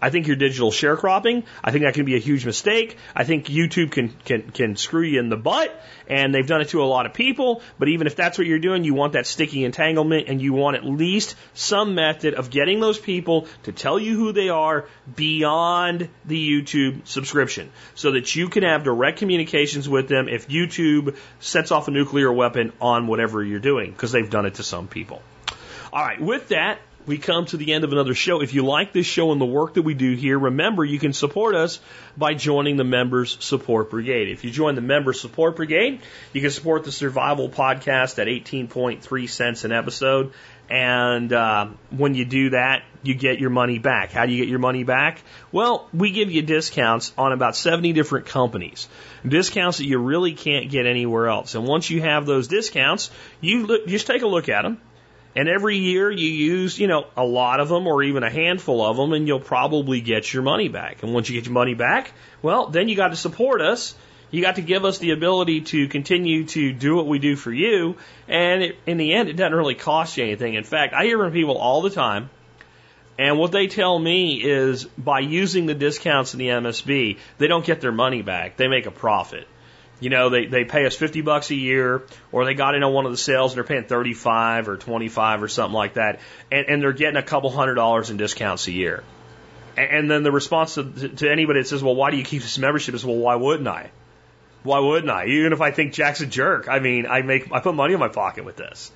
I think you're digital sharecropping. I think that can be a huge mistake. I think YouTube can, can, can screw you in the butt, and they've done it to a lot of people. But even if that's what you're doing, you want that sticky entanglement, and you want at least some method of getting those people to tell you who they are beyond the YouTube subscription so that you can have direct communications with them if YouTube sets off a nuclear weapon on whatever you're doing, because they've done it to some people. All right, with that, we come to the end of another show. If you like this show and the work that we do here, remember you can support us by joining the Members Support Brigade. If you join the Members Support Brigade, you can support the Survival Podcast at 18.3 cents an episode. And uh, when you do that, you get your money back. How do you get your money back? Well, we give you discounts on about 70 different companies. Discounts that you really can't get anywhere else. And once you have those discounts, you look, just take a look at them and every year you use, you know, a lot of them or even a handful of them and you'll probably get your money back. And once you get your money back, well, then you got to support us. You got to give us the ability to continue to do what we do for you. And it, in the end, it doesn't really cost you anything. In fact, I hear from people all the time. And what they tell me is by using the discounts in the MSB, they don't get their money back. They make a profit. You know, they, they pay us 50 bucks a year, or they got in on one of the sales and they're paying 35 or 25 or something like that, and, and they're getting a couple hundred dollars in discounts a year. And, and then the response to, to anybody that says, well, why do you keep this membership is, well, why wouldn't I? Why wouldn't I? Even if I think Jack's a jerk, I mean, I make, I put money in my pocket with this.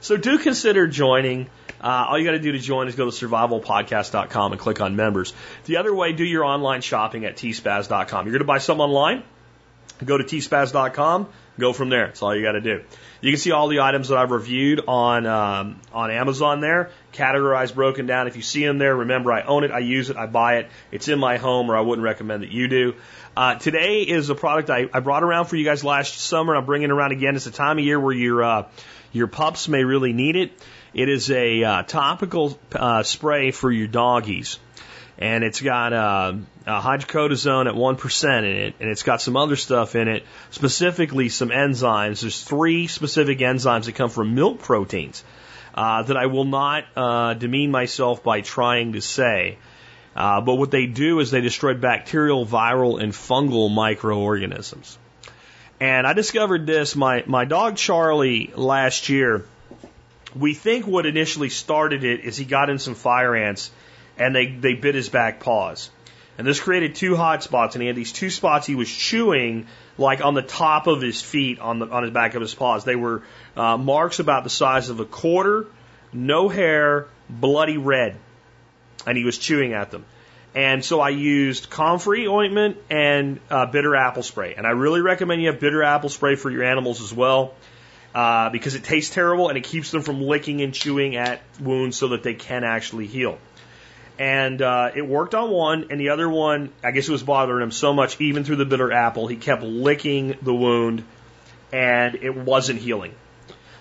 So do consider joining. Uh, all you got to do to join is go to survivalpodcast.com and click on members. The other way, do your online shopping at tspaz.com. You're going to buy something online? Go to tspaz.com, go from there. That's all you got to do. You can see all the items that I've reviewed on um, on Amazon there, categorized, broken down. If you see them there, remember I own it, I use it, I buy it. It's in my home, or I wouldn't recommend that you do. Uh, today is a product I, I brought around for you guys last summer. I'm bringing it around again. It's a time of year where your uh, your pups may really need it. It is a uh, topical uh, spray for your doggies and it's got uh, a hydrocortisone at 1% in it, and it's got some other stuff in it, specifically some enzymes. There's three specific enzymes that come from milk proteins uh, that I will not uh, demean myself by trying to say. Uh, but what they do is they destroy bacterial, viral, and fungal microorganisms. And I discovered this, my, my dog Charlie last year, we think what initially started it is he got in some fire ants and they, they bit his back paws. And this created two hot spots, and he had these two spots he was chewing, like on the top of his feet, on the on his back of his paws. They were uh, marks about the size of a quarter, no hair, bloody red, and he was chewing at them. And so I used comfrey ointment and uh, bitter apple spray, and I really recommend you have bitter apple spray for your animals as well. Uh, because it tastes terrible and it keeps them from licking and chewing at wounds so that they can actually heal and uh, it worked on one, and the other one, I guess it was bothering him so much, even through the bitter apple, he kept licking the wound, and it wasn't healing.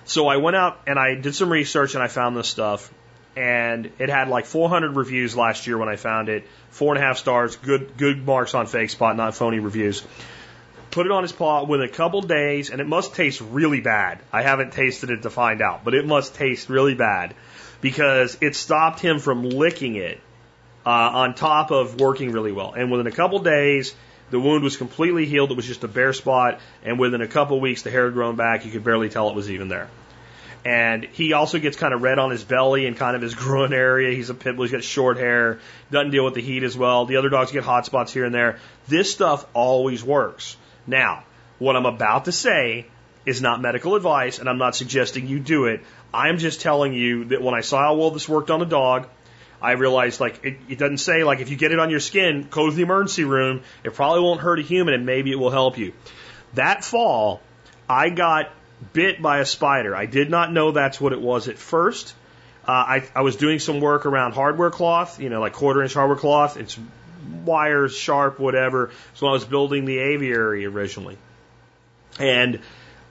So I went out and I did some research, and I found this stuff, and it had like 400 reviews last year when I found it, four and a half stars, good good marks on Fakespot, not phony reviews. Put it on his paw within a couple days, and it must taste really bad. I haven't tasted it to find out, but it must taste really bad because it stopped him from licking it uh, on top of working really well. And within a couple days, the wound was completely healed. It was just a bare spot, and within a couple weeks, the hair had grown back. You could barely tell it was even there. And he also gets kind of red on his belly and kind of his [laughs] groin area. He's a pit bull. He's got short hair. Doesn't deal with the heat as well. The other dogs get hot spots here and there. This stuff always works. Now, what I'm about to say is not medical advice, and I'm not suggesting you do it. I'm just telling you that when I saw how well this worked on a dog, I realized like it, it doesn't say like if you get it on your skin, go to the emergency room. It probably won't hurt a human, and maybe it will help you. That fall, I got bit by a spider. I did not know that's what it was at first. Uh, I, I was doing some work around hardware cloth, you know, like quarter inch hardware cloth. It's wires, sharp, whatever. So I was building the aviary originally. And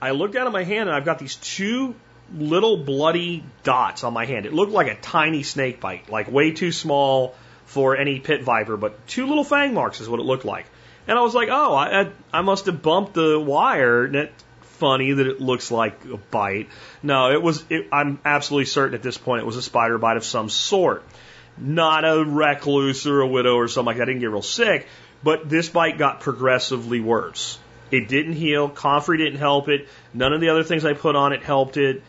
I looked down at my hand and I've got these two little bloody dots on my hand. It looked like a tiny snake bite, like way too small for any pit viper, but two little fang marks is what it looked like. And I was like, oh, I, I must have bumped the wire. And it's funny that it looks like a bite. No, it was, it, I'm absolutely certain at this point it was a spider bite of some sort. Not a recluse or a widow or something like that. I didn't get real sick, but this bite got progressively worse. It didn't heal. Comfrey didn't help it. None of the other things I put on it helped it.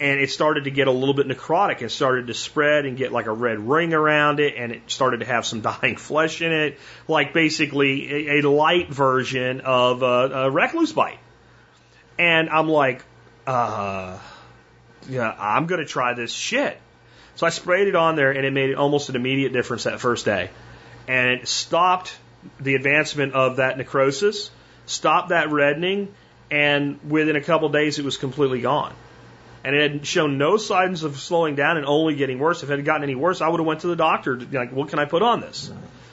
And it started to get a little bit necrotic. It started to spread and get like a red ring around it, and it started to have some [laughs] dying flesh in it, like basically a, a light version of a, a recluse bite. And I'm like, uh, yeah, I'm gonna try this shit. So I sprayed it on there, and it made almost an immediate difference that first day, and it stopped the advancement of that necrosis stopped that reddening, and within a couple days it was completely gone. And it had shown no signs of slowing down and only getting worse. If it had gotten any worse, I would have went to the doctor. To, like, what can I put on this?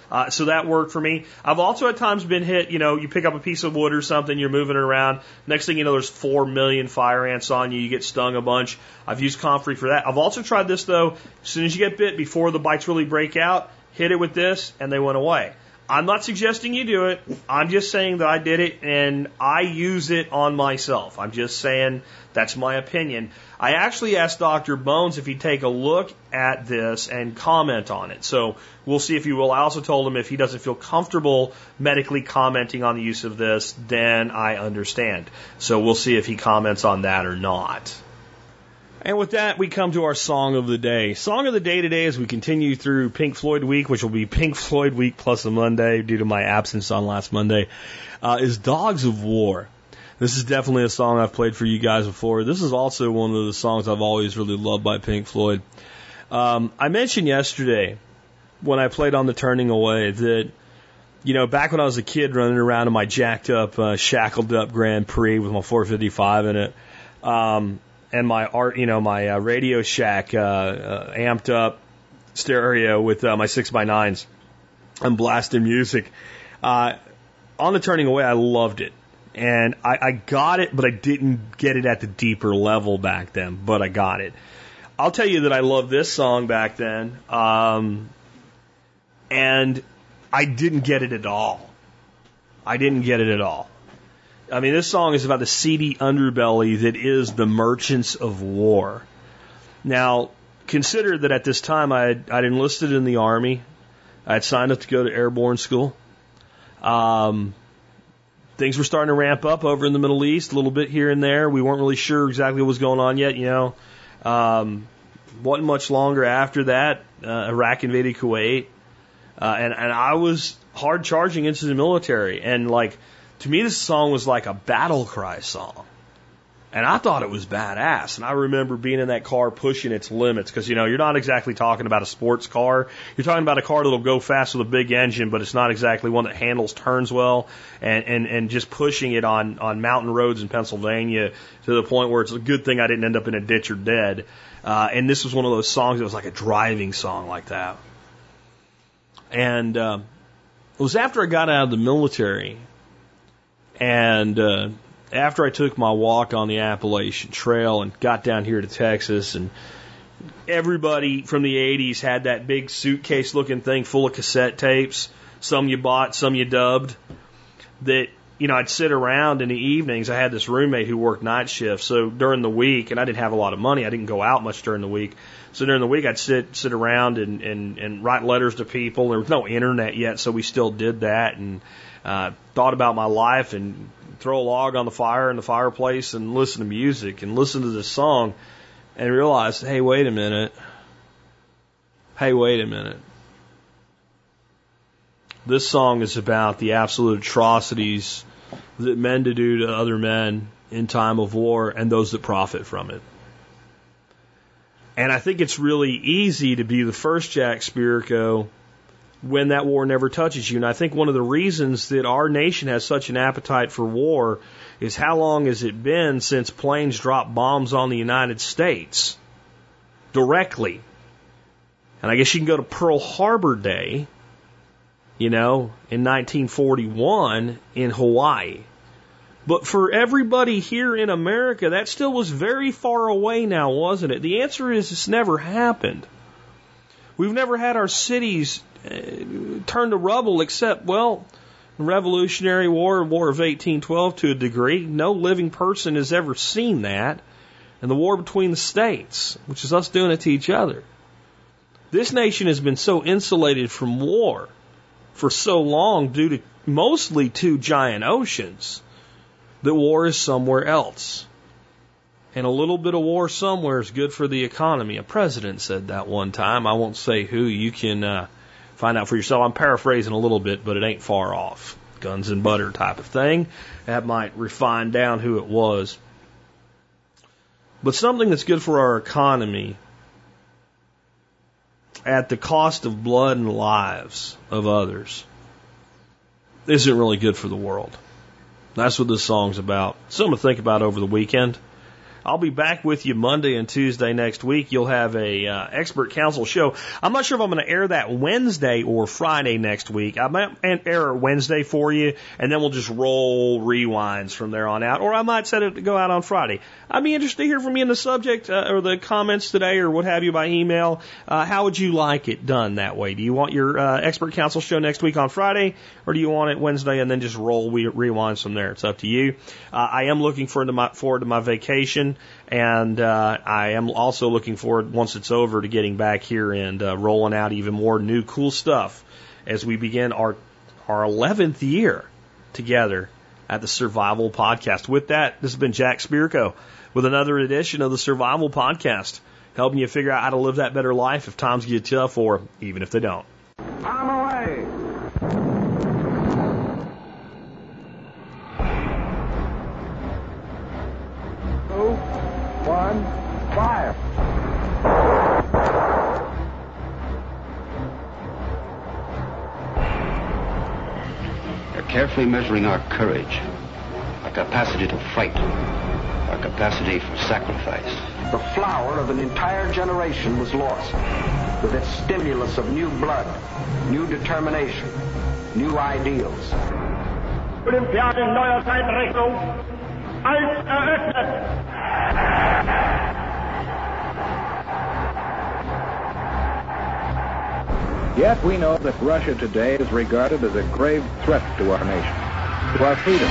Uh, so that worked for me. I've also at times been hit. You know, you pick up a piece of wood or something, you're moving it around. Next thing you know, there's four million fire ants on you. You get stung a bunch. I've used Comfrey for that. I've also tried this though. As soon as you get bit, before the bites really break out, hit it with this, and they went away. I'm not suggesting you do it. I'm just saying that I did it and I use it on myself. I'm just saying that's my opinion. I actually asked Dr. Bones if he'd take a look at this and comment on it. So we'll see if he will. I also told him if he doesn't feel comfortable medically commenting on the use of this, then I understand. So we'll see if he comments on that or not. And with that, we come to our song of the day. Song of the day today as we continue through Pink Floyd week, which will be Pink Floyd week plus a Monday due to my absence on last Monday, uh, is Dogs of War. This is definitely a song I've played for you guys before. This is also one of the songs I've always really loved by Pink Floyd. Um, I mentioned yesterday when I played on the Turning Away that, you know, back when I was a kid running around in my jacked up, uh, shackled up Grand Prix with my 455 in it, um, and my art, you know, my uh, Radio Shack uh, uh, amped up stereo with uh, my six by nines and blasting music. Uh, on the turning away, I loved it, and I, I got it, but I didn't get it at the deeper level back then. But I got it. I'll tell you that I loved this song back then, um, and I didn't get it at all. I didn't get it at all. I mean, this song is about the seedy underbelly that is the merchants of war. Now, consider that at this time I had, I'd enlisted in the army. I had signed up to go to airborne school. Um, things were starting to ramp up over in the Middle East, a little bit here and there. We weren't really sure exactly what was going on yet, you know. Um, wasn't much longer after that. Uh, Iraq invaded Kuwait. Uh, and, and I was hard charging into the military. And like, to me, this song was like a battle cry song. And I thought it was badass. And I remember being in that car pushing its limits because, you know, you're not exactly talking about a sports car. You're talking about a car that'll go fast with a big engine, but it's not exactly one that handles turns well and, and, and just pushing it on, on mountain roads in Pennsylvania to the point where it's a good thing I didn't end up in a ditch or dead. Uh, and this was one of those songs that was like a driving song like that. And, uh, it was after I got out of the military and uh, after I took my walk on the Appalachian Trail and got down here to Texas, and everybody from the 80s had that big suitcase looking thing full of cassette tapes. Some you bought, some you dubbed. That, you know, I'd sit around in the evenings. I had this roommate who worked night shift. So during the week, and I didn't have a lot of money, I didn't go out much during the week. So during the week, I'd sit sit around and, and, and write letters to people. There was no internet yet, so we still did that. And uh, thought about my life and throw a log on the fire in the fireplace and listen to music and listen to this song. and realize, hey, wait a minute. Hey, wait a minute. This song is about the absolute atrocities that men to do to other men in time of war and those that profit from it. And I think it's really easy to be the first Jack Spirko when that war never touches you. And I think one of the reasons that our nation has such an appetite for war is how long has it been since planes dropped bombs on the United States directly? And I guess you can go to Pearl Harbor Day, you know, in 1941 in Hawaii. But for everybody here in America, that still was very far away now, wasn't it? The answer is it's never happened. We've never had our cities uh, turned to rubble except, well, Revolutionary War, War of 1812 to a degree. No living person has ever seen that. And the war between the states, which is us doing it to each other. This nation has been so insulated from war for so long due to mostly two giant oceans that war is somewhere else. And a little bit of war somewhere is good for the economy. A president said that one time. I won't say who. You can uh, find out for yourself. I'm paraphrasing a little bit, but it ain't far off. Guns and butter type of thing. That might refine down who it was. But something that's good for our economy at the cost of blood and lives of others isn't really good for the world. That's what this song's about. Something to think about over the weekend. I'll be back with you Monday and Tuesday next week. You'll have a uh, expert council show. I'm not sure if I'm going to air that Wednesday or Friday next week. I might air Wednesday for you, and then we'll just roll rewinds from there on out. Or I might set it to go out on Friday. I'd be interested to hear from you in the subject uh, or the comments today or what have you by email. Uh, how would you like it done that way? Do you want your uh, expert council show next week on Friday, or do you want it Wednesday and then just roll rewinds from there? It's up to you. Uh, I am looking forward to my, forward to my vacation. And uh, I am also looking forward, once it's over, to getting back here and uh, rolling out even more new cool stuff as we begin our our 11th year together at the Survival Podcast. With that, this has been Jack Spirko with another edition of the Survival Podcast, helping you figure out how to live that better life if times get tough or even if they don't. One, fire. They're carefully measuring our courage, our capacity to fight, our capacity for sacrifice. The flower of an entire generation was lost with its stimulus of new blood, new determination, new ideals. Olympiade neuer Zeitrechnung als eröffnet. Yet we know that Russia today is regarded as a grave threat to our nation, to our freedom.